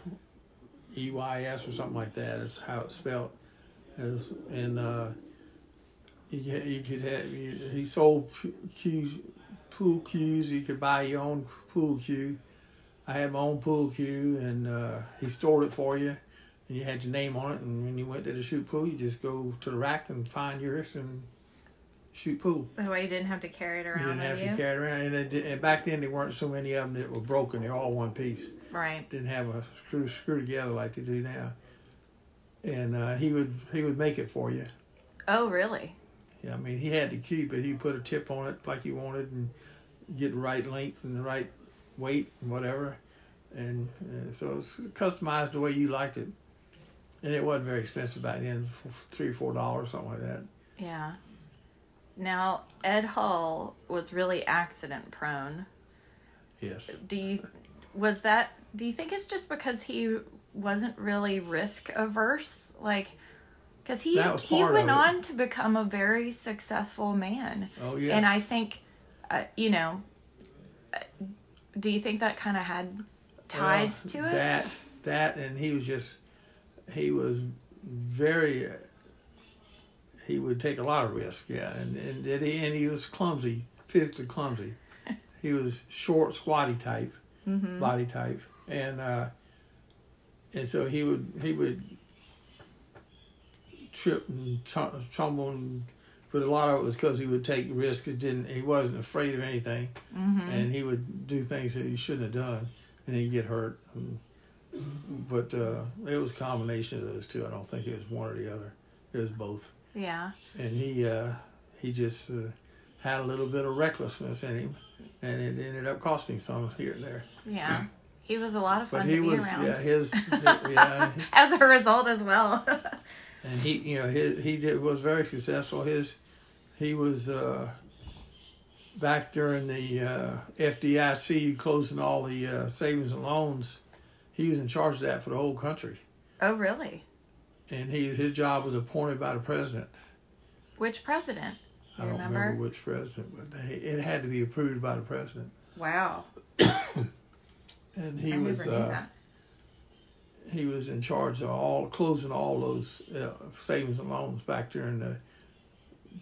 [SPEAKER 2] E Y S or something like that is how it's spelled. And uh, you, you could have you, he sold cues, pool cues. You could buy your own pool cue. I had my own pool cue, and uh, he stored it for you. And you had your name on it, and when you went to the shoot pool, you just go to the rack and find yours and shoot pool.
[SPEAKER 1] That way you didn't have to carry it around.
[SPEAKER 2] You didn't have
[SPEAKER 1] with
[SPEAKER 2] to carry it around, and, it, did- and back then there weren't so many of them that were broken. They're all one piece
[SPEAKER 1] Right.
[SPEAKER 2] didn't have a screw screw together like they do now. And uh, he would he would make it for you.
[SPEAKER 1] Oh, really?
[SPEAKER 2] Yeah, I mean he had to keep it. He put a tip on it like he wanted and get the right length and the right weight and whatever. And uh, so it's customized the way you liked it. And it wasn't very expensive back then, three or four dollars, something like that.
[SPEAKER 1] Yeah. Now, Ed Hall was really accident prone.
[SPEAKER 2] Yes.
[SPEAKER 1] Do you was that do you think it's just because he wasn't really risk averse like cuz he he went on to become a very successful man.
[SPEAKER 2] Oh yes.
[SPEAKER 1] And I think uh, you know uh, do you think that kind of had ties
[SPEAKER 2] Well,
[SPEAKER 1] to it?
[SPEAKER 2] That that and he was just he was very he would take a lot of risk, yeah, and and and he, and he was clumsy, physically clumsy. he was short, squatty type,
[SPEAKER 1] Mhm.
[SPEAKER 2] body type, and uh, and so he would he would trip and tumble, and, but a lot of it was because he would take risks. It didn't. He wasn't afraid of anything
[SPEAKER 1] Mhm.
[SPEAKER 2] and he would do things that he shouldn't have done, and he'd get hurt. And, but uh, it was a combination of those two. I don't think it was one or the other. It was both.
[SPEAKER 1] Yeah.
[SPEAKER 2] And he uh, he just uh, had a little bit of recklessness in him, and it ended up costing some here and there.
[SPEAKER 1] Yeah. He was a lot of fun
[SPEAKER 2] But he
[SPEAKER 1] to be
[SPEAKER 2] was
[SPEAKER 1] around.
[SPEAKER 2] yeah his yeah,
[SPEAKER 1] As a result as well.
[SPEAKER 2] and he you know his, he did was very successful. His he was uh, back during the uh, FDIC closing all the uh, savings and loans. He was in charge of that for the whole country,
[SPEAKER 1] oh, really?
[SPEAKER 2] and he his job was appointed by the president.
[SPEAKER 1] Which president?
[SPEAKER 2] I don't
[SPEAKER 1] remember?
[SPEAKER 2] remember which president, but they, it had to be approved by the president.
[SPEAKER 1] Wow.
[SPEAKER 2] And he
[SPEAKER 1] I
[SPEAKER 2] was uh,
[SPEAKER 1] that.
[SPEAKER 2] He was in charge of all closing all those uh, savings and loans back during the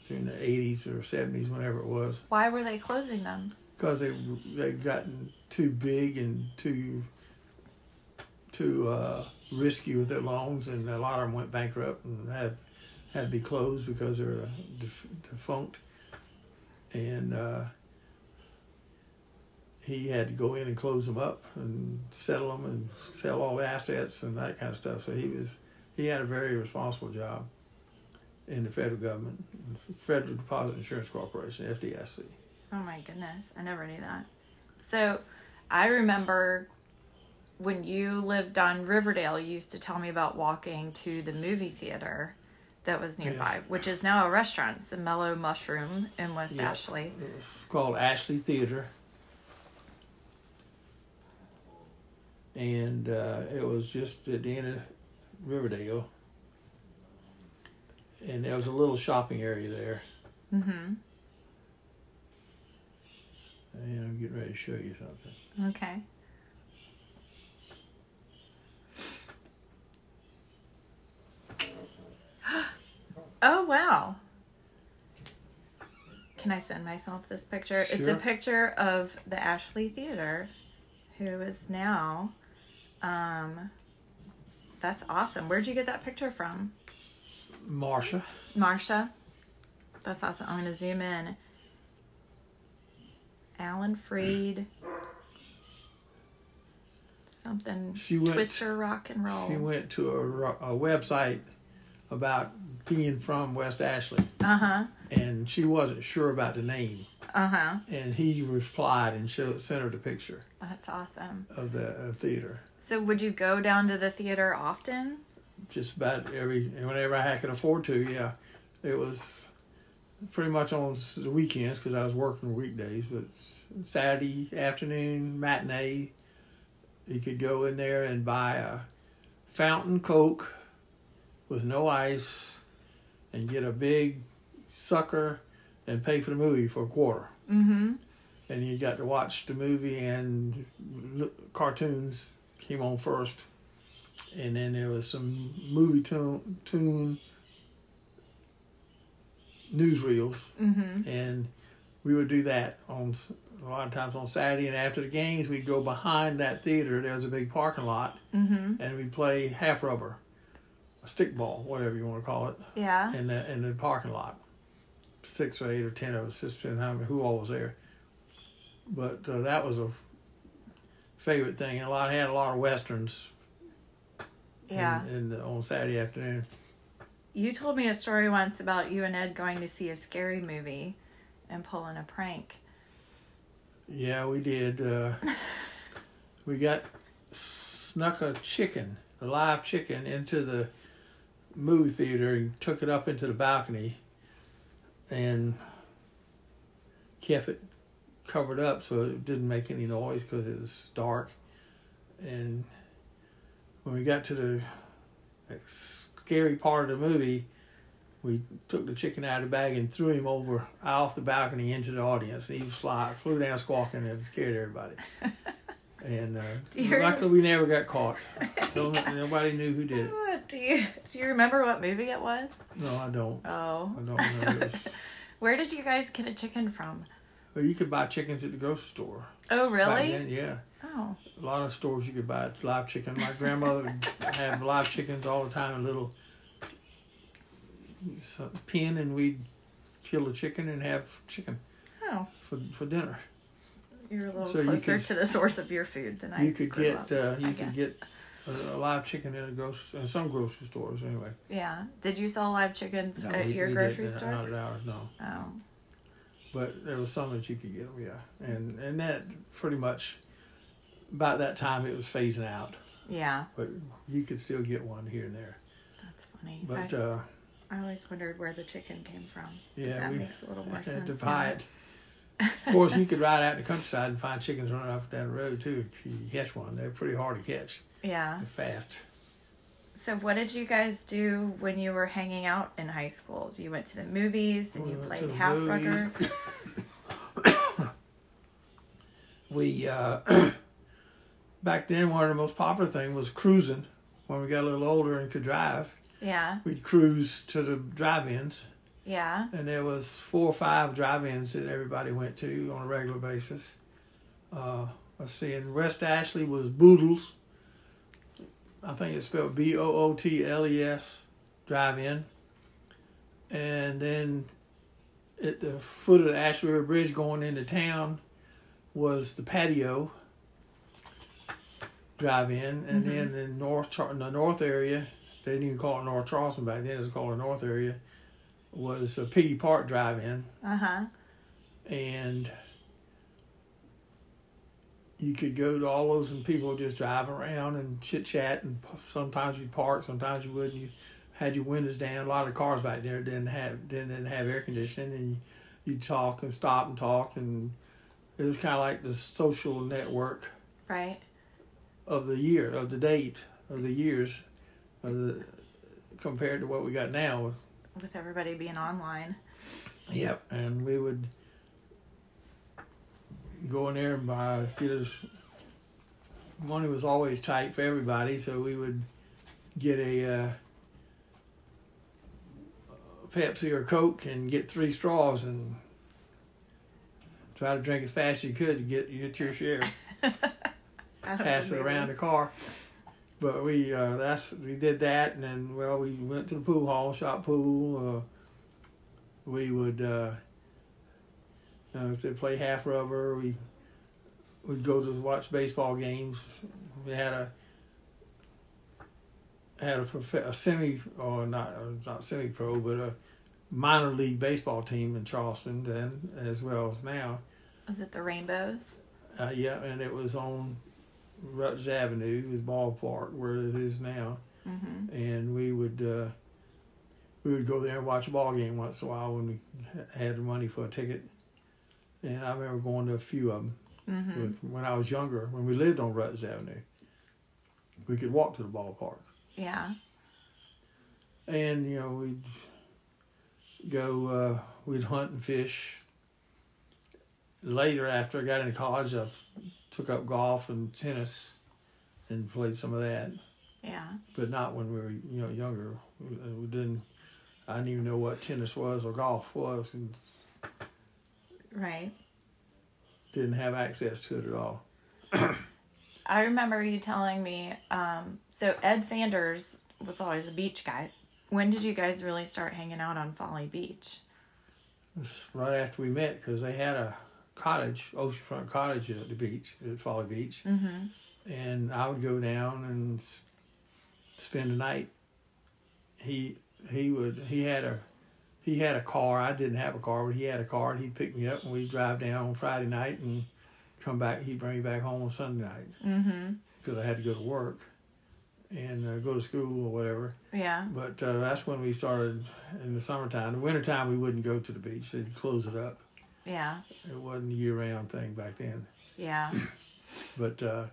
[SPEAKER 2] during the eighties or seventies, whenever it was.
[SPEAKER 1] Why were they closing them?
[SPEAKER 2] because they they gotten too big and too too uh, risky with their loans, and a lot of them went bankrupt and had had to be closed because they're uh, def- defunct. And uh, he had to go in and close them up and settle them and sell all the assets and that kind of stuff. So he was he had a very responsible job in the federal government, Federal Deposit Insurance Corporation, FDIC.
[SPEAKER 1] Oh my goodness, I never knew that. So, I remember when you lived on Riverdale, you used to tell me about walking to the movie theater that was nearby,
[SPEAKER 2] Yes.
[SPEAKER 1] which is now a restaurant. It's the Mellow Mushroom in West
[SPEAKER 2] Yeah.
[SPEAKER 1] Ashley.
[SPEAKER 2] It's called Ashley Theater. And uh, it was just at the end of Riverdale. And there was a little shopping area there.
[SPEAKER 1] Mm-hmm.
[SPEAKER 2] And I'm getting ready to show you something.
[SPEAKER 1] Okay. oh wow. Can I send myself this picture? It's a picture of the Ashley Theater, who is now. Um, that's awesome. Where'd you get that picture from?
[SPEAKER 2] Marsha.
[SPEAKER 1] Marsha. That's awesome. I'm gonna zoom in. Alan Freed. Something.
[SPEAKER 2] She went-
[SPEAKER 1] Twister rock and roll.
[SPEAKER 2] She went to a, a website about being from West Ashley,
[SPEAKER 1] Uh huh.
[SPEAKER 2] and she wasn't sure about the name.
[SPEAKER 1] Uh huh.
[SPEAKER 2] And he replied and showed, sent her the picture
[SPEAKER 1] That's awesome.
[SPEAKER 2] of the uh, theater.
[SPEAKER 1] So, would you go down to the theater often?
[SPEAKER 2] Just about every whenever I could afford to. Yeah, it was pretty much on the weekends because I was working weekdays. But Saturday afternoon matinee, you could go in there and buy a fountain Coke with no ice, and get a big sucker and pay for the movie for a quarter.
[SPEAKER 1] Mm-hmm.
[SPEAKER 2] and you got to watch the movie and look, cartoons came on first and then there was some movie tune, tune newsreels
[SPEAKER 1] Mm-hmm.
[SPEAKER 2] and we would do that on a lot of times on Saturday and after the games we'd go behind that theater there was a big parking lot
[SPEAKER 1] Mm-hmm.
[SPEAKER 2] and we'd play half rubber a stick ball whatever you want to call it
[SPEAKER 1] Yeah.
[SPEAKER 2] in the in the parking lot. Six or eight or ten of us, just depending on who all was there. But uh, that was a favorite thing. And a lot had a lot of westerns. in-
[SPEAKER 1] Yeah.
[SPEAKER 2] In, the, on Saturday afternoon.
[SPEAKER 1] You told me a story once about you and Ed going to see a scary movie and pulling a prank.
[SPEAKER 2] Yeah, we did. Uh, we got snuck a chicken, a live chicken, into the movie theater and took it up into the balcony, and kept it covered up so it didn't make any noise because it was dark. And when we got to the scary part of the movie, we took the chicken out of the bag and threw him over off the balcony into the audience. And he fly, flew down squawking and scared everybody. And uh, luckily, we never got caught. No- Nobody knew who did it.
[SPEAKER 1] Uh, Do you do you remember what movie it was?
[SPEAKER 2] No, I don't.
[SPEAKER 1] Oh.
[SPEAKER 2] I don't remember.
[SPEAKER 1] Where did you guys get a chicken from?
[SPEAKER 2] well, you could buy chickens at the grocery store.
[SPEAKER 1] Oh, really?
[SPEAKER 2] then, yeah.
[SPEAKER 1] Oh.
[SPEAKER 2] A lot of stores you could buy live chicken. My grandmother would have live chickens all the time, a little pen, and we'd kill the chicken and have chicken
[SPEAKER 1] Oh.
[SPEAKER 2] for, for dinner.
[SPEAKER 1] You're a little
[SPEAKER 2] So you
[SPEAKER 1] closer
[SPEAKER 2] could-
[SPEAKER 1] to the source of your food than I
[SPEAKER 2] you could get uh, you
[SPEAKER 1] I
[SPEAKER 2] could
[SPEAKER 1] guess.
[SPEAKER 2] get a, a live chicken in a grocery in some grocery stores anyway.
[SPEAKER 1] Yeah. Did you sell live chickens
[SPEAKER 2] No,
[SPEAKER 1] at
[SPEAKER 2] we-
[SPEAKER 1] your
[SPEAKER 2] we
[SPEAKER 1] grocery
[SPEAKER 2] didn't,
[SPEAKER 1] store?
[SPEAKER 2] Not at ours, no.
[SPEAKER 1] Oh.
[SPEAKER 2] But there was some that you could get them, yeah. And and that pretty much about that time it was phasing out,
[SPEAKER 1] Yeah.
[SPEAKER 2] but you could still get one here and there.
[SPEAKER 1] That's funny.
[SPEAKER 2] But
[SPEAKER 1] I,
[SPEAKER 2] uh,
[SPEAKER 1] I always wondered where the chicken came from.
[SPEAKER 2] yeah,
[SPEAKER 1] that
[SPEAKER 2] we
[SPEAKER 1] makes a little more
[SPEAKER 2] had
[SPEAKER 1] sense.
[SPEAKER 2] to buy it. Of course, you could ride out in the countryside and find chickens running up down the road too. If you catch one, they're pretty hard to catch.
[SPEAKER 1] Yeah.
[SPEAKER 2] They're fast.
[SPEAKER 1] So, what did you guys do when you were hanging out in high school? You went to the movies and
[SPEAKER 2] We
[SPEAKER 1] you played half
[SPEAKER 2] movies.
[SPEAKER 1] rubber.
[SPEAKER 2] We uh, back then one of the most popular thing was cruising. When we got a little older and could drive,
[SPEAKER 1] Yeah.
[SPEAKER 2] we'd cruise to the drive-ins,
[SPEAKER 1] Yeah.
[SPEAKER 2] and there was four or five drive-ins that everybody went to on a regular basis. Uh, let's see, in West Ashley was Bootles. I think it's spelled B O O T L E S, drive-in. And then at the foot of the Ashley River Bridge going into town was the patio drive-in, and then in North in the north area, they didn't even call it North Charleston back then; it was called the North area. Was a Piggy Park drive-in,
[SPEAKER 1] Uh huh.
[SPEAKER 2] and you could go to all those, and people would just drive around and chit chat, and sometimes you'd park, sometimes you wouldn't. You had your windows down. A lot of cars back there didn't have didn't, didn't have air conditioning, and you'd talk and stop and talk, and it was kind of like the social network
[SPEAKER 1] Right.
[SPEAKER 2] of the year, of the date, of the years, of the compared to what we got now.
[SPEAKER 1] With everybody being online.
[SPEAKER 2] Yep. And we would go in there and buy get us money was always tight for everybody, so we would get a uh, Pepsi or Coke and get three straws and try to drink as fast as you could to get get your share. Pass it around the car. But we uh, that's we did that, and then well we went to the pool hall, shot pool. Uh, we would uh, uh, to play half rubber. We would go to watch baseball games. We had a had a, prof- a semi or not not semi pro, but a minor league baseball team in Charleston then as well as now.
[SPEAKER 1] Was it the rainbows?
[SPEAKER 2] Uh, yeah, and it was on Rutledge Avenue, his ballpark, where it is now.
[SPEAKER 1] Mm-hmm.
[SPEAKER 2] And we would uh, we would go there and watch a ball game once in a while when we had the money for a ticket. And I remember going to a few of them
[SPEAKER 1] Mm-hmm.
[SPEAKER 2] with when I was younger. When we lived on Rutledge Avenue, we could walk to the ballpark,
[SPEAKER 1] Yeah.
[SPEAKER 2] and you know we'd go uh, we'd hunt and fish. Later, after I got into college, I took up golf and tennis, and played some of that.
[SPEAKER 1] Yeah.
[SPEAKER 2] but not when we were you know younger. We, didn't. I didn't even know what tennis was or golf was, and
[SPEAKER 1] Right.
[SPEAKER 2] didn't have access to it at all.
[SPEAKER 1] I remember you telling me. Um, so Ed Sanders was always a beach guy. When did you guys really start hanging out on Folly Beach?
[SPEAKER 2] It's right after we met because they had a cottage, oceanfront cottage at the beach at Folly Beach,
[SPEAKER 1] Mm-hmm.
[SPEAKER 2] and I would go down and spend the night. He he would he had a he had a car. I didn't have a car, but he had a car, and he'd pick me up and we'd drive down on Friday night and come back. He'd bring me back home on Sunday night.
[SPEAKER 1] Mm-hmm.
[SPEAKER 2] because I had to go to work and uh, go to school or whatever.
[SPEAKER 1] Yeah.
[SPEAKER 2] But uh, that's when we started in the summertime. In The wintertime, we wouldn't go to the beach. They'd close it up.
[SPEAKER 1] Yeah.
[SPEAKER 2] It wasn't a year round thing back then.
[SPEAKER 1] Yeah.
[SPEAKER 2] But uh,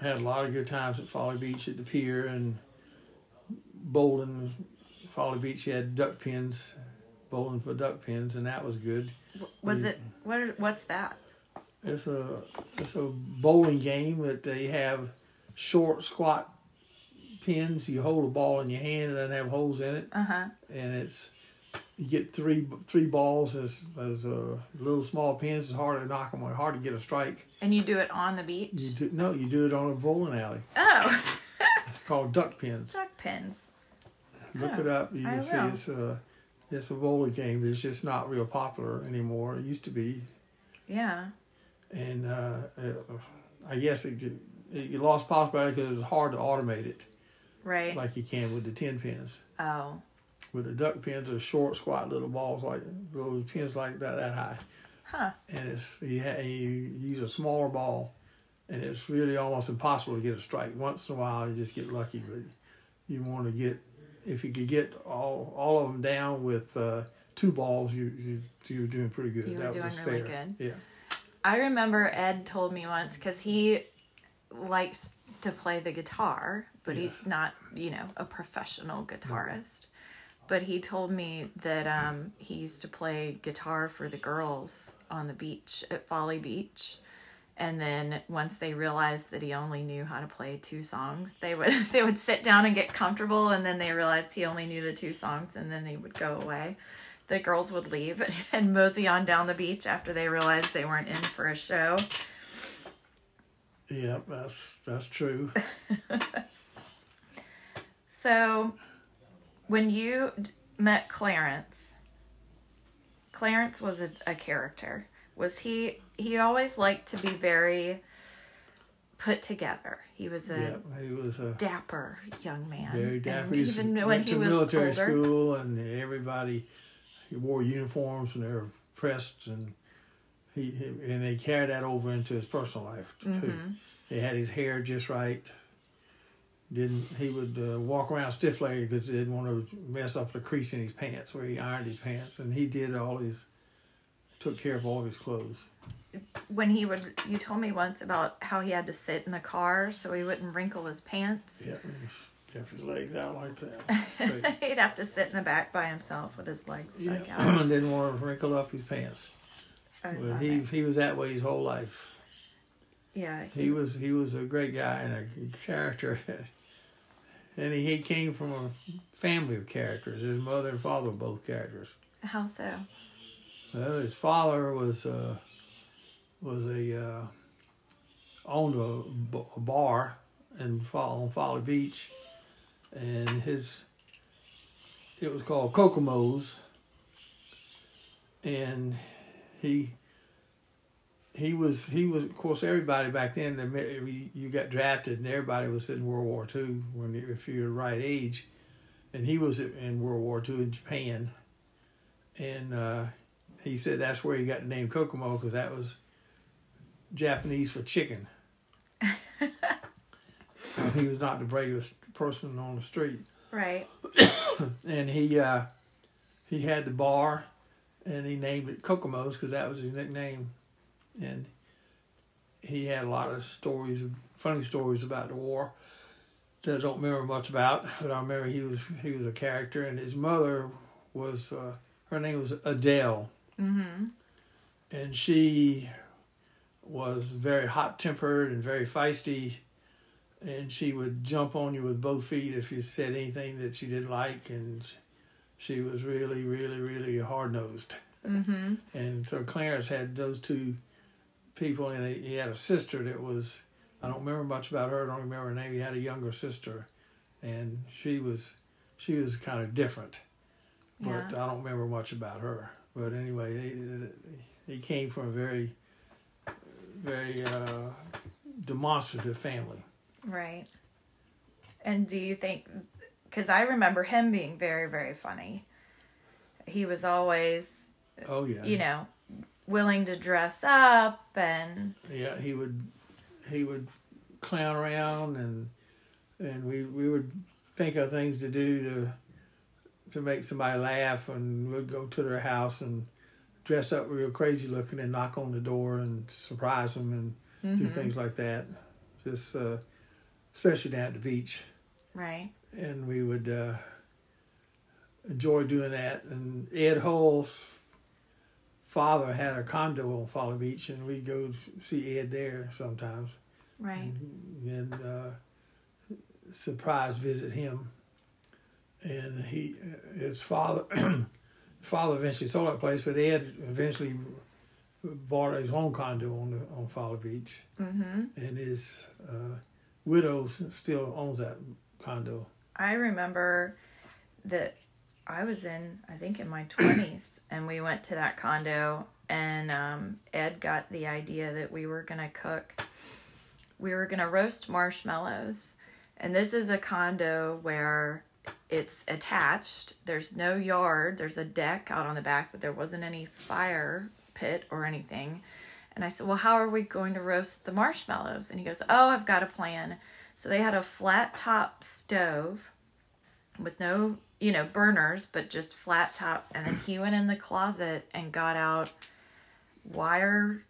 [SPEAKER 2] had a lot of good times at Folly Beach at the pier and bowling. Folly Beach had duck pins, bowling for duck pins, and that was good.
[SPEAKER 1] Was it what? What's that?
[SPEAKER 2] It's a it's a bowling game that they have short squat pins. You hold a ball in your hand and doesn't have holes in it,
[SPEAKER 1] Uh huh.
[SPEAKER 2] and it's you get three three balls as as uh, little small pins. It's hard to knock them. away, Hard to get a strike.
[SPEAKER 1] And you do it on the beach?
[SPEAKER 2] You do, no, you do it on a bowling alley.
[SPEAKER 1] Oh,
[SPEAKER 2] It's called duck pins.
[SPEAKER 1] duck pins.
[SPEAKER 2] Look
[SPEAKER 1] Huh.
[SPEAKER 2] it up. You
[SPEAKER 1] I
[SPEAKER 2] can see it's a it's a bowling game. It's just not real popular anymore. It used to be.
[SPEAKER 1] Yeah.
[SPEAKER 2] and uh, uh, I guess it, it, it lost popularity because it was hard to automate it
[SPEAKER 1] Right.
[SPEAKER 2] like you can with the ten pins.
[SPEAKER 1] oh.
[SPEAKER 2] With the duck pins, are short, squat little balls like little pins like that that high,
[SPEAKER 1] Huh.
[SPEAKER 2] and it's you, ha- you use a smaller ball, and it's really almost impossible to get a strike. Once in a while, you just get lucky, but you want to get if you could get all all of them down with uh, two balls, you you you're doing pretty good.
[SPEAKER 1] You
[SPEAKER 2] that was a
[SPEAKER 1] doing
[SPEAKER 2] spare.
[SPEAKER 1] really good.
[SPEAKER 2] Yeah.
[SPEAKER 1] I remember Ed told me once because he likes to play the guitar, but he's not, you know, a professional guitarist. But he told me that um, he used to play guitar for the girls on the beach at Folly Beach. And then once they realized that he only knew how to play two songs, they would they would sit down and get comfortable, and then they realized he only knew the two songs, and then they would go away. The girls would leave and mosey on down the beach after they realized they weren't in for a show.
[SPEAKER 2] Yeah, that's that's true.
[SPEAKER 1] So, when you d- met Clarence, Clarence was a, a character. Was he? He always liked to be very put together. He was a
[SPEAKER 2] Yeah, he was a
[SPEAKER 1] dapper young man.
[SPEAKER 2] very dapper. He
[SPEAKER 1] even
[SPEAKER 2] went
[SPEAKER 1] when
[SPEAKER 2] to
[SPEAKER 1] he was in
[SPEAKER 2] military
[SPEAKER 1] older.
[SPEAKER 2] school, and everybody he wore uniforms and they were pressed, and he, and they carried that over into his personal life too.
[SPEAKER 1] Mhm.
[SPEAKER 2] He had his hair just right. Didn't he would uh, walk around stiff legged because he didn't want to mess up the crease in his pants where he ironed his pants, and he did all his took care of all of his clothes.
[SPEAKER 1] When he would, you told me once about how he had to sit in the car so he wouldn't wrinkle his pants.
[SPEAKER 2] Yeah, he kept his legs out like that.
[SPEAKER 1] He'd have to sit in the back by himself with his legs stuck
[SPEAKER 2] Yeah,
[SPEAKER 1] out.
[SPEAKER 2] didn't want to wrinkle up his pants.
[SPEAKER 1] I
[SPEAKER 2] But he
[SPEAKER 1] it.
[SPEAKER 2] he was that way his whole life.
[SPEAKER 1] yeah,
[SPEAKER 2] He was he was a great guy and a character, and he, came from a family of characters. His mother and father were both characters.
[SPEAKER 1] How so?
[SPEAKER 2] Well, his father was uh, was a uh, owned a, b- a bar in Fo- on Folly Beach, and his it was called Kokomo's, and he he was he was of course everybody back then you got drafted and everybody was in World War II when if you're the right age, and he was in World War II in Japan, and uh, he said that's where he got the name Kokomo because that was Japanese for chicken. He was not the bravest person on the street
[SPEAKER 1] Right.
[SPEAKER 2] and he uh, he had the bar, and he named it Kokomo's because that was his nickname, and he had a lot of stories, funny stories about the war that I don't remember much about, but I remember he was he was a character, and his mother was uh, her name was Adele,
[SPEAKER 1] Mm-hmm.
[SPEAKER 2] and she was very hot tempered and very feisty and she would jump on you with both feet if you said anything that she didn't like and she was really really really hard nosed
[SPEAKER 1] Mm-hmm.
[SPEAKER 2] and so clarence had those two people and he had a sister that was i don't remember much about her i don't remember her name he had a younger sister and she was she was kind of different
[SPEAKER 1] Yeah.
[SPEAKER 2] but I don't remember much about her. But anyway, he, he came from a very, very uh, demonstrative family.
[SPEAKER 1] Right. And do you think, because I remember him being very, very funny. He was always,
[SPEAKER 2] Oh yeah,
[SPEAKER 1] you know, willing to dress up and,
[SPEAKER 2] yeah. He would, he would clown around and and we we would think of things to do to to make somebody laugh, and we'd go to their house and dress up real crazy looking and knock on the door and surprise them and do
[SPEAKER 1] Mhm.
[SPEAKER 2] things like that. Just uh, especially down at the beach.
[SPEAKER 1] right.
[SPEAKER 2] and we would uh, enjoy doing that. And Ed Hull's father had a condo on Folly Beach, and we'd go see Ed there sometimes,
[SPEAKER 1] Right.
[SPEAKER 2] and uh, surprise visit him. And he, his father, father eventually sold that place, but Ed eventually bought his own condo on the on Folly Beach,
[SPEAKER 1] Mm-hmm.
[SPEAKER 2] and his uh, widow still owns that condo.
[SPEAKER 1] I remember that I was in, I think, in my 20s, and we went to that condo, and um, Ed got the idea that we were going to cook, we were going to roast marshmallows. And this is a condo where it's attached. There's no yard, there's a deck out on the back, but there wasn't any fire pit or anything. And I said, Well, how are we going to roast the marshmallows? And he goes, Oh, I've got a plan. So they had a flat top stove with no, you know, burners, but just flat top. And then he went in the closet and got out wire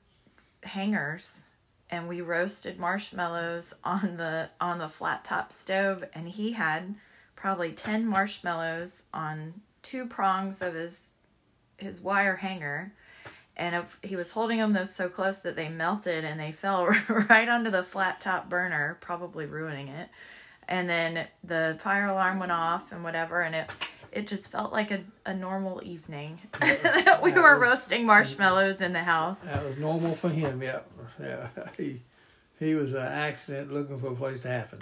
[SPEAKER 1] hangers and we roasted marshmallows on the on the flat top stove. And he had probably 10 marshmallows on two prongs of his his wire hanger. And if he was holding them those so close that they melted and they fell right onto the flat top burner probably ruining it and then the fire alarm went off and whatever and it it just felt like a, a normal evening that we
[SPEAKER 2] That
[SPEAKER 1] were
[SPEAKER 2] was-
[SPEAKER 1] roasting marshmallows in the house
[SPEAKER 2] That was normal for him. Yeah, yeah. He he was an accident looking for a place to happen.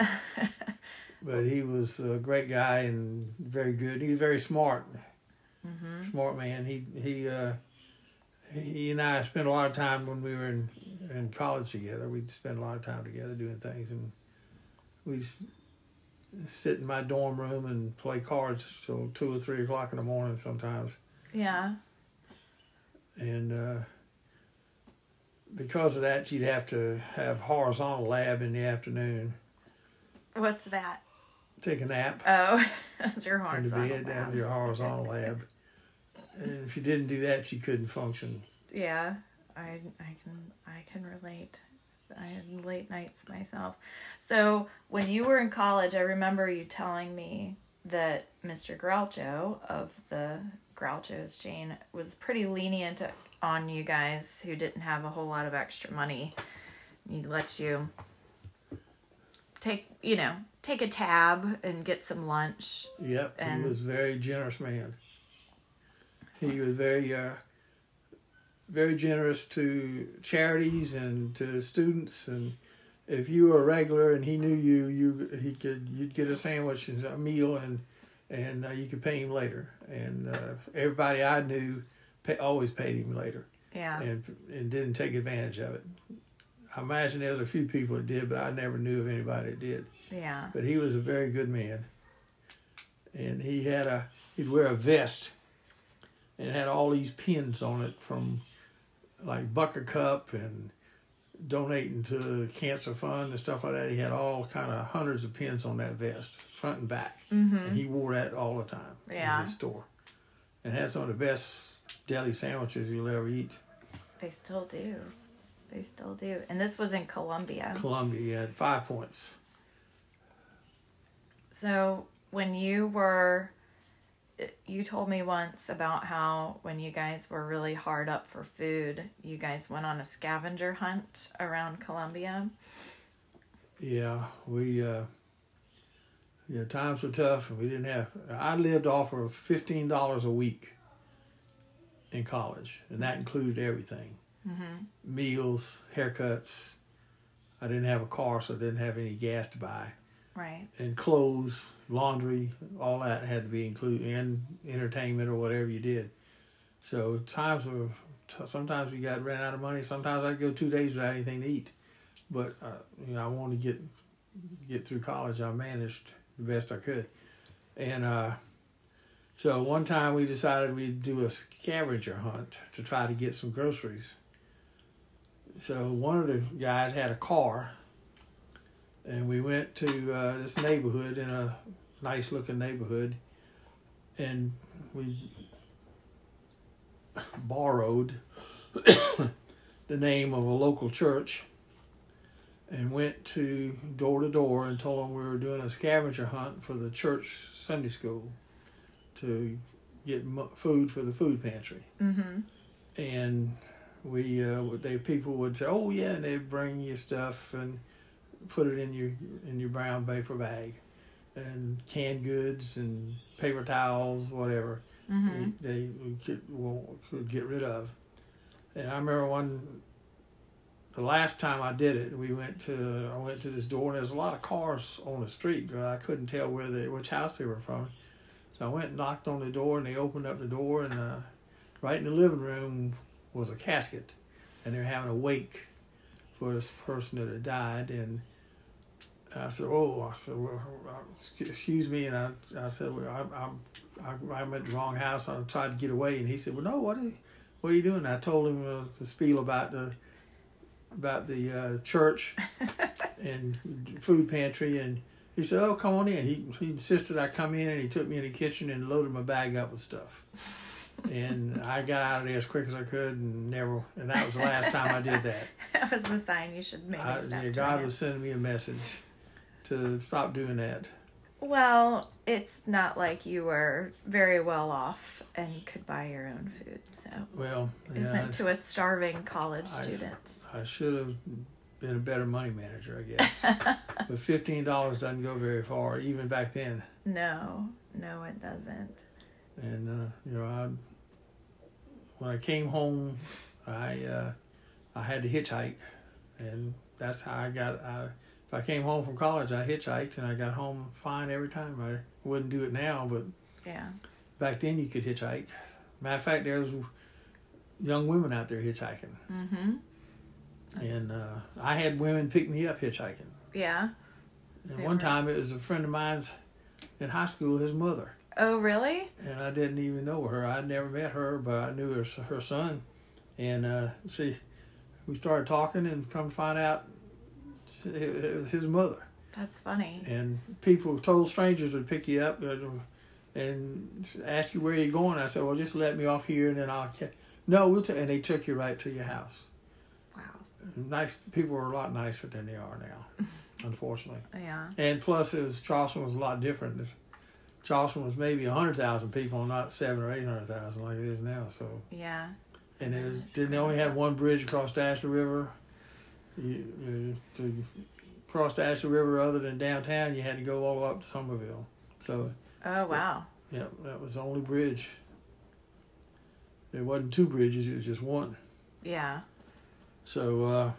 [SPEAKER 2] but he was a great guy and very good. He was very smart,
[SPEAKER 1] hmm
[SPEAKER 2] smart man. He he uh, he and I spent a lot of time when we were in in college together. We'd spend a lot of time together doing things, and we'd s- sit in my dorm room and play cards till two or three o'clock in the morning sometimes.
[SPEAKER 1] yeah
[SPEAKER 2] and uh, because of that, you'd have to have horizontal lab in the afternoon.
[SPEAKER 1] what's that
[SPEAKER 2] Take a nap
[SPEAKER 1] oh that's your horizontal
[SPEAKER 2] bed down to your horizontal lab. And if you didn't do that, you couldn't function.
[SPEAKER 1] Yeah, I I can I can relate. I had late nights myself. So when you were in college, I remember you telling me that Mr. Groucho of the Groucho's chain was pretty lenient on you guys who didn't have a whole lot of extra money. He'd let you take you know take a tab and get some lunch.
[SPEAKER 2] Yep,
[SPEAKER 1] And-
[SPEAKER 2] he was a very generous man. He was very uh, very generous to charities and to students and if you were a regular and he knew you, you he could you'd get a sandwich and a meal and and uh, you could pay him later. And uh, everybody I knew pay, always paid him later
[SPEAKER 1] Yeah.
[SPEAKER 2] and and didn't take advantage of it. I imagine there was a few people that did, but I never knew of anybody that did.
[SPEAKER 1] Yeah.
[SPEAKER 2] But he was a very good man, and he had a he'd wear a vest, and had all these pins on it from like Bucker Cup and donating to cancer fund and stuff like that. He had all kind of hundreds of pins on that vest, front and back,
[SPEAKER 1] Mm-hmm.
[SPEAKER 2] and he wore that all the time
[SPEAKER 1] Yeah.
[SPEAKER 2] in his store, and had some of the best deli sandwiches you'll ever eat.
[SPEAKER 1] They still do. They still do. And this was in Columbia.
[SPEAKER 2] Columbia, he had five points.
[SPEAKER 1] So when you were, you told me once about how when you guys were really hard up for food, you guys went on a scavenger hunt around Columbia.
[SPEAKER 2] Yeah, we uh yeah, times were tough and we didn't have I lived off of fifteen dollars a week in college and that included everything.
[SPEAKER 1] Mm-hmm.
[SPEAKER 2] Meals, haircuts. I didn't have a car so I didn't have any gas to buy.
[SPEAKER 1] Right.
[SPEAKER 2] And clothes, laundry, all that had to be included and entertainment or whatever you did. So times were t- sometimes we got ran out of money, sometimes I'd go two days without anything to eat. But uh, you know, I wanted to get get through college. I managed the best I could, and uh, so one time we decided we'd do a scavenger hunt to try to get some groceries. So one of the guys had a car, and we went to uh, this neighborhood in a nice looking neighborhood, and we borrowed the name of a local church and went to door to door and told them we were doing a scavenger hunt for the church Sunday school to get food for the food pantry.
[SPEAKER 1] Mm-hmm.
[SPEAKER 2] And we, uh, they people would say, "Oh yeah," and they'd bring you stuff and put it in your in your brown paper bag, and canned goods and paper towels, whatever
[SPEAKER 1] Mm-hmm.
[SPEAKER 2] they, they could, well, could get rid of. And I remember one, the last time I did it, we went to I went to this door and there was a lot of cars on the street, but I couldn't tell where they which house they were from. So I went and knocked on the door and they opened up the door and uh, right in the living room was a casket, and they were having a wake for this person that had died and. I said, "Oh," I said, well, uh, "Excuse me," and I, I said, well, I, I'm I, I'm at the wrong house. I tried to get away, and he said, "Well, no, what are you, what are you doing?" I told him uh, the spiel about the about the uh, church and food pantry, and he said, "Oh, come on in." He he insisted I come in, and he took me in the kitchen and loaded my bag up with stuff. and I got out of there as quick as I could, and never. And that was the last time I did that.
[SPEAKER 1] That was the sign you should make.
[SPEAKER 2] I, yeah, God was sending me a message to stop doing that.
[SPEAKER 1] Well, it's not like you were very well off and could buy your own food, so
[SPEAKER 2] Well,
[SPEAKER 1] it
[SPEAKER 2] yeah,
[SPEAKER 1] went to a starving college
[SPEAKER 2] I-
[SPEAKER 1] students.
[SPEAKER 2] I should have been a better money manager, I guess. but fifteen dollars doesn't go very far, even back then.
[SPEAKER 1] No, no, it doesn't.
[SPEAKER 2] And uh, you know, I when I came home, I uh, I had to hitchhike, and that's how I got. I, if I came home from college, I hitchhiked, and I got home fine every time. I wouldn't do it now, but
[SPEAKER 1] Yeah.
[SPEAKER 2] back then you could hitchhike. Matter of fact, there's young women out there hitchhiking,
[SPEAKER 1] Mm-hmm.
[SPEAKER 2] and uh, I had women pick me up hitchhiking.
[SPEAKER 1] Yeah.
[SPEAKER 2] And
[SPEAKER 1] They
[SPEAKER 2] one
[SPEAKER 1] were-
[SPEAKER 2] time it was a friend of mine's in high school, his mother,
[SPEAKER 1] Oh, really?
[SPEAKER 2] and I didn't even know her. I'd never met her, but I knew her her son, and uh, she, we started talking, and come to find out, it, was his mother.
[SPEAKER 1] That's funny.
[SPEAKER 2] And people, total strangers, would pick you up uh, and ask you where you're going. I said, "Well, just let me off here, and then I'll." Ca-. No, we'll. T-. And they took you right to your house.
[SPEAKER 1] Wow.
[SPEAKER 2] Nice people are a lot nicer than they are now, unfortunately.
[SPEAKER 1] Yeah.
[SPEAKER 2] And plus, it was Charleston was a lot different. Charleston was maybe a hundred thousand people, not seven or eight hundred thousand like it is now. So,
[SPEAKER 1] Yeah.
[SPEAKER 2] and it was, didn't they only have one bridge across the Ashley River? You, you, to cross the Ashley River, other than downtown, you had to go all the way up to Summerville. So,
[SPEAKER 1] Oh, wow.
[SPEAKER 2] yeah, that was the only bridge. There wasn't two bridges; it was just one.
[SPEAKER 1] Yeah.
[SPEAKER 2] So uh,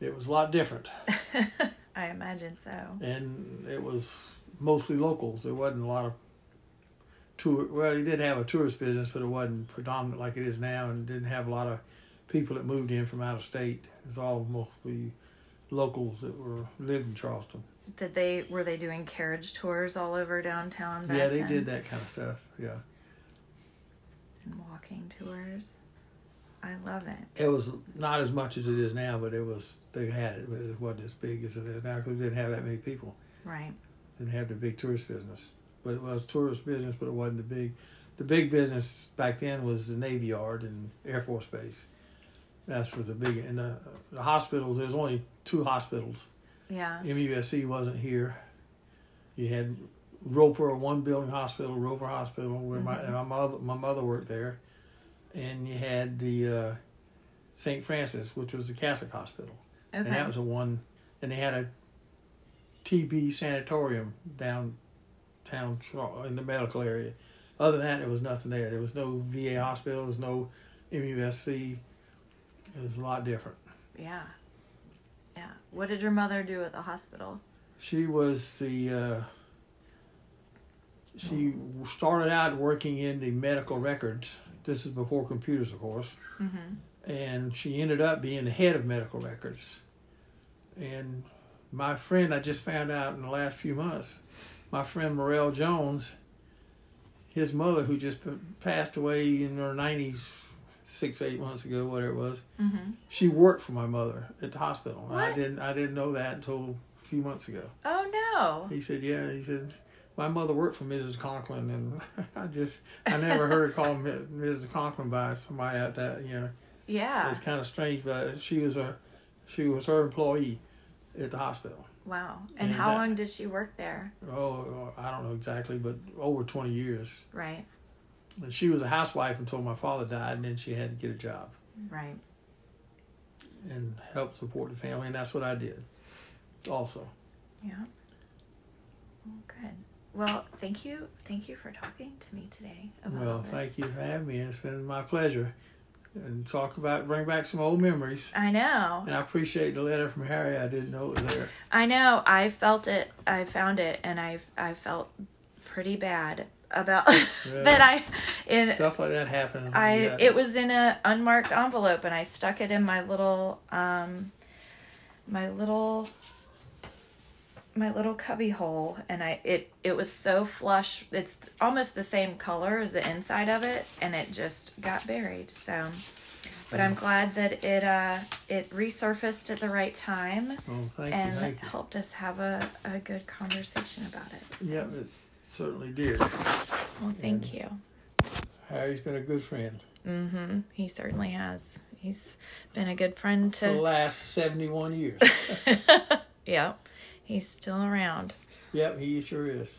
[SPEAKER 2] it was a lot different.
[SPEAKER 1] I imagine so.
[SPEAKER 2] and it was mostly locals. There wasn't a lot of tour. Well, it did have a tourist business, but it wasn't predominant like it is now, and didn't have a lot of people that moved in from out of state. It's all mostly locals that were lived in Charleston.
[SPEAKER 1] Did they were they doing carriage tours all over downtown? Back
[SPEAKER 2] yeah, they
[SPEAKER 1] then?
[SPEAKER 2] did that kind of stuff. Yeah,
[SPEAKER 1] And walking tours. I love it.
[SPEAKER 2] it was not as much as it is now, but it was. They had it, but it wasn't as big as it is now because they didn't have that many people.
[SPEAKER 1] Right.
[SPEAKER 2] didn't have the big tourist business. But it was tourist business, but it wasn't the big. The big business back then was the Navy Yard and Air Force Base. That's was the big. And the, the hospitals. There's only two hospitals.
[SPEAKER 1] Yeah.
[SPEAKER 2] MUSC wasn't here. You had Roper, one building hospital, Roper Hospital, where my
[SPEAKER 1] Mhm.
[SPEAKER 2] and my mother my mother worked there, and you had the uh, St. Francis, which was the Catholic hospital
[SPEAKER 1] Okay.
[SPEAKER 2] and that was a one. And they had a TB sanatorium downtown in the medical area. Other than that, there was nothing there. There was no VA hospital. There was no MUSC. It was a lot different.
[SPEAKER 1] yeah. Yeah. What did your mother do at the hospital?
[SPEAKER 2] She was the. Uh, she started out working in the medical records. This is before computers, of course.
[SPEAKER 1] Mm-hmm.
[SPEAKER 2] and she ended up being the head of medical records. And my friend, I just found out in the last few months, my friend Morel Jones, his mother, who just passed away in her 90s, six, eight months ago, whatever it was,
[SPEAKER 1] Mm-hmm.
[SPEAKER 2] she worked for my mother at the hospital. And I didn't, I didn't know that until a few months ago.
[SPEAKER 1] Oh no.
[SPEAKER 2] He said, "Yeah." He said, "My mother worked for Mrs. Conklin, and I just I never heard her call Mrs. Conklin by somebody at that. You know, it
[SPEAKER 1] Yeah.
[SPEAKER 2] was kind of strange, but she was a she was her employee at the hospital.
[SPEAKER 1] Wow. And
[SPEAKER 2] And
[SPEAKER 1] how
[SPEAKER 2] that-
[SPEAKER 1] long did she work there?
[SPEAKER 2] Oh, I don't know exactly, but over twenty years.
[SPEAKER 1] Right.
[SPEAKER 2] And she was a housewife until my father died, and then she had to get a job
[SPEAKER 1] Right.
[SPEAKER 2] and help support the family, and that's what I did. Also,
[SPEAKER 1] Yeah. Well, good. Well, thank you. Thank you for talking to me today. About
[SPEAKER 2] well, thank you for having me. It's been my pleasure, and talk about bring back some old memories.
[SPEAKER 1] I know.
[SPEAKER 2] And I appreciate the letter from Harry. I didn't know it was there.
[SPEAKER 1] I know. I felt it. I found it, and I I felt pretty bad about that. I in
[SPEAKER 2] Stuff like that happens.
[SPEAKER 1] I
[SPEAKER 2] Yeah.
[SPEAKER 1] it was in a unmarked envelope, and I stuck it in my little um my little my little cubby hole and I it it was so flush it's almost the same color as the inside of it and it just got buried so but I'm glad that it uh it resurfaced at the right time
[SPEAKER 2] Oh, thank
[SPEAKER 1] and
[SPEAKER 2] you. Thank you.
[SPEAKER 1] helped us have a, a good conversation about it. So,
[SPEAKER 2] it certainly did.
[SPEAKER 1] Well, thank you.
[SPEAKER 2] Harry's been a good friend
[SPEAKER 1] Mm-hmm. He certainly has. He's been a good friend
[SPEAKER 2] to the last 71 years.
[SPEAKER 1] yep, he's still around.
[SPEAKER 2] yep, he sure is.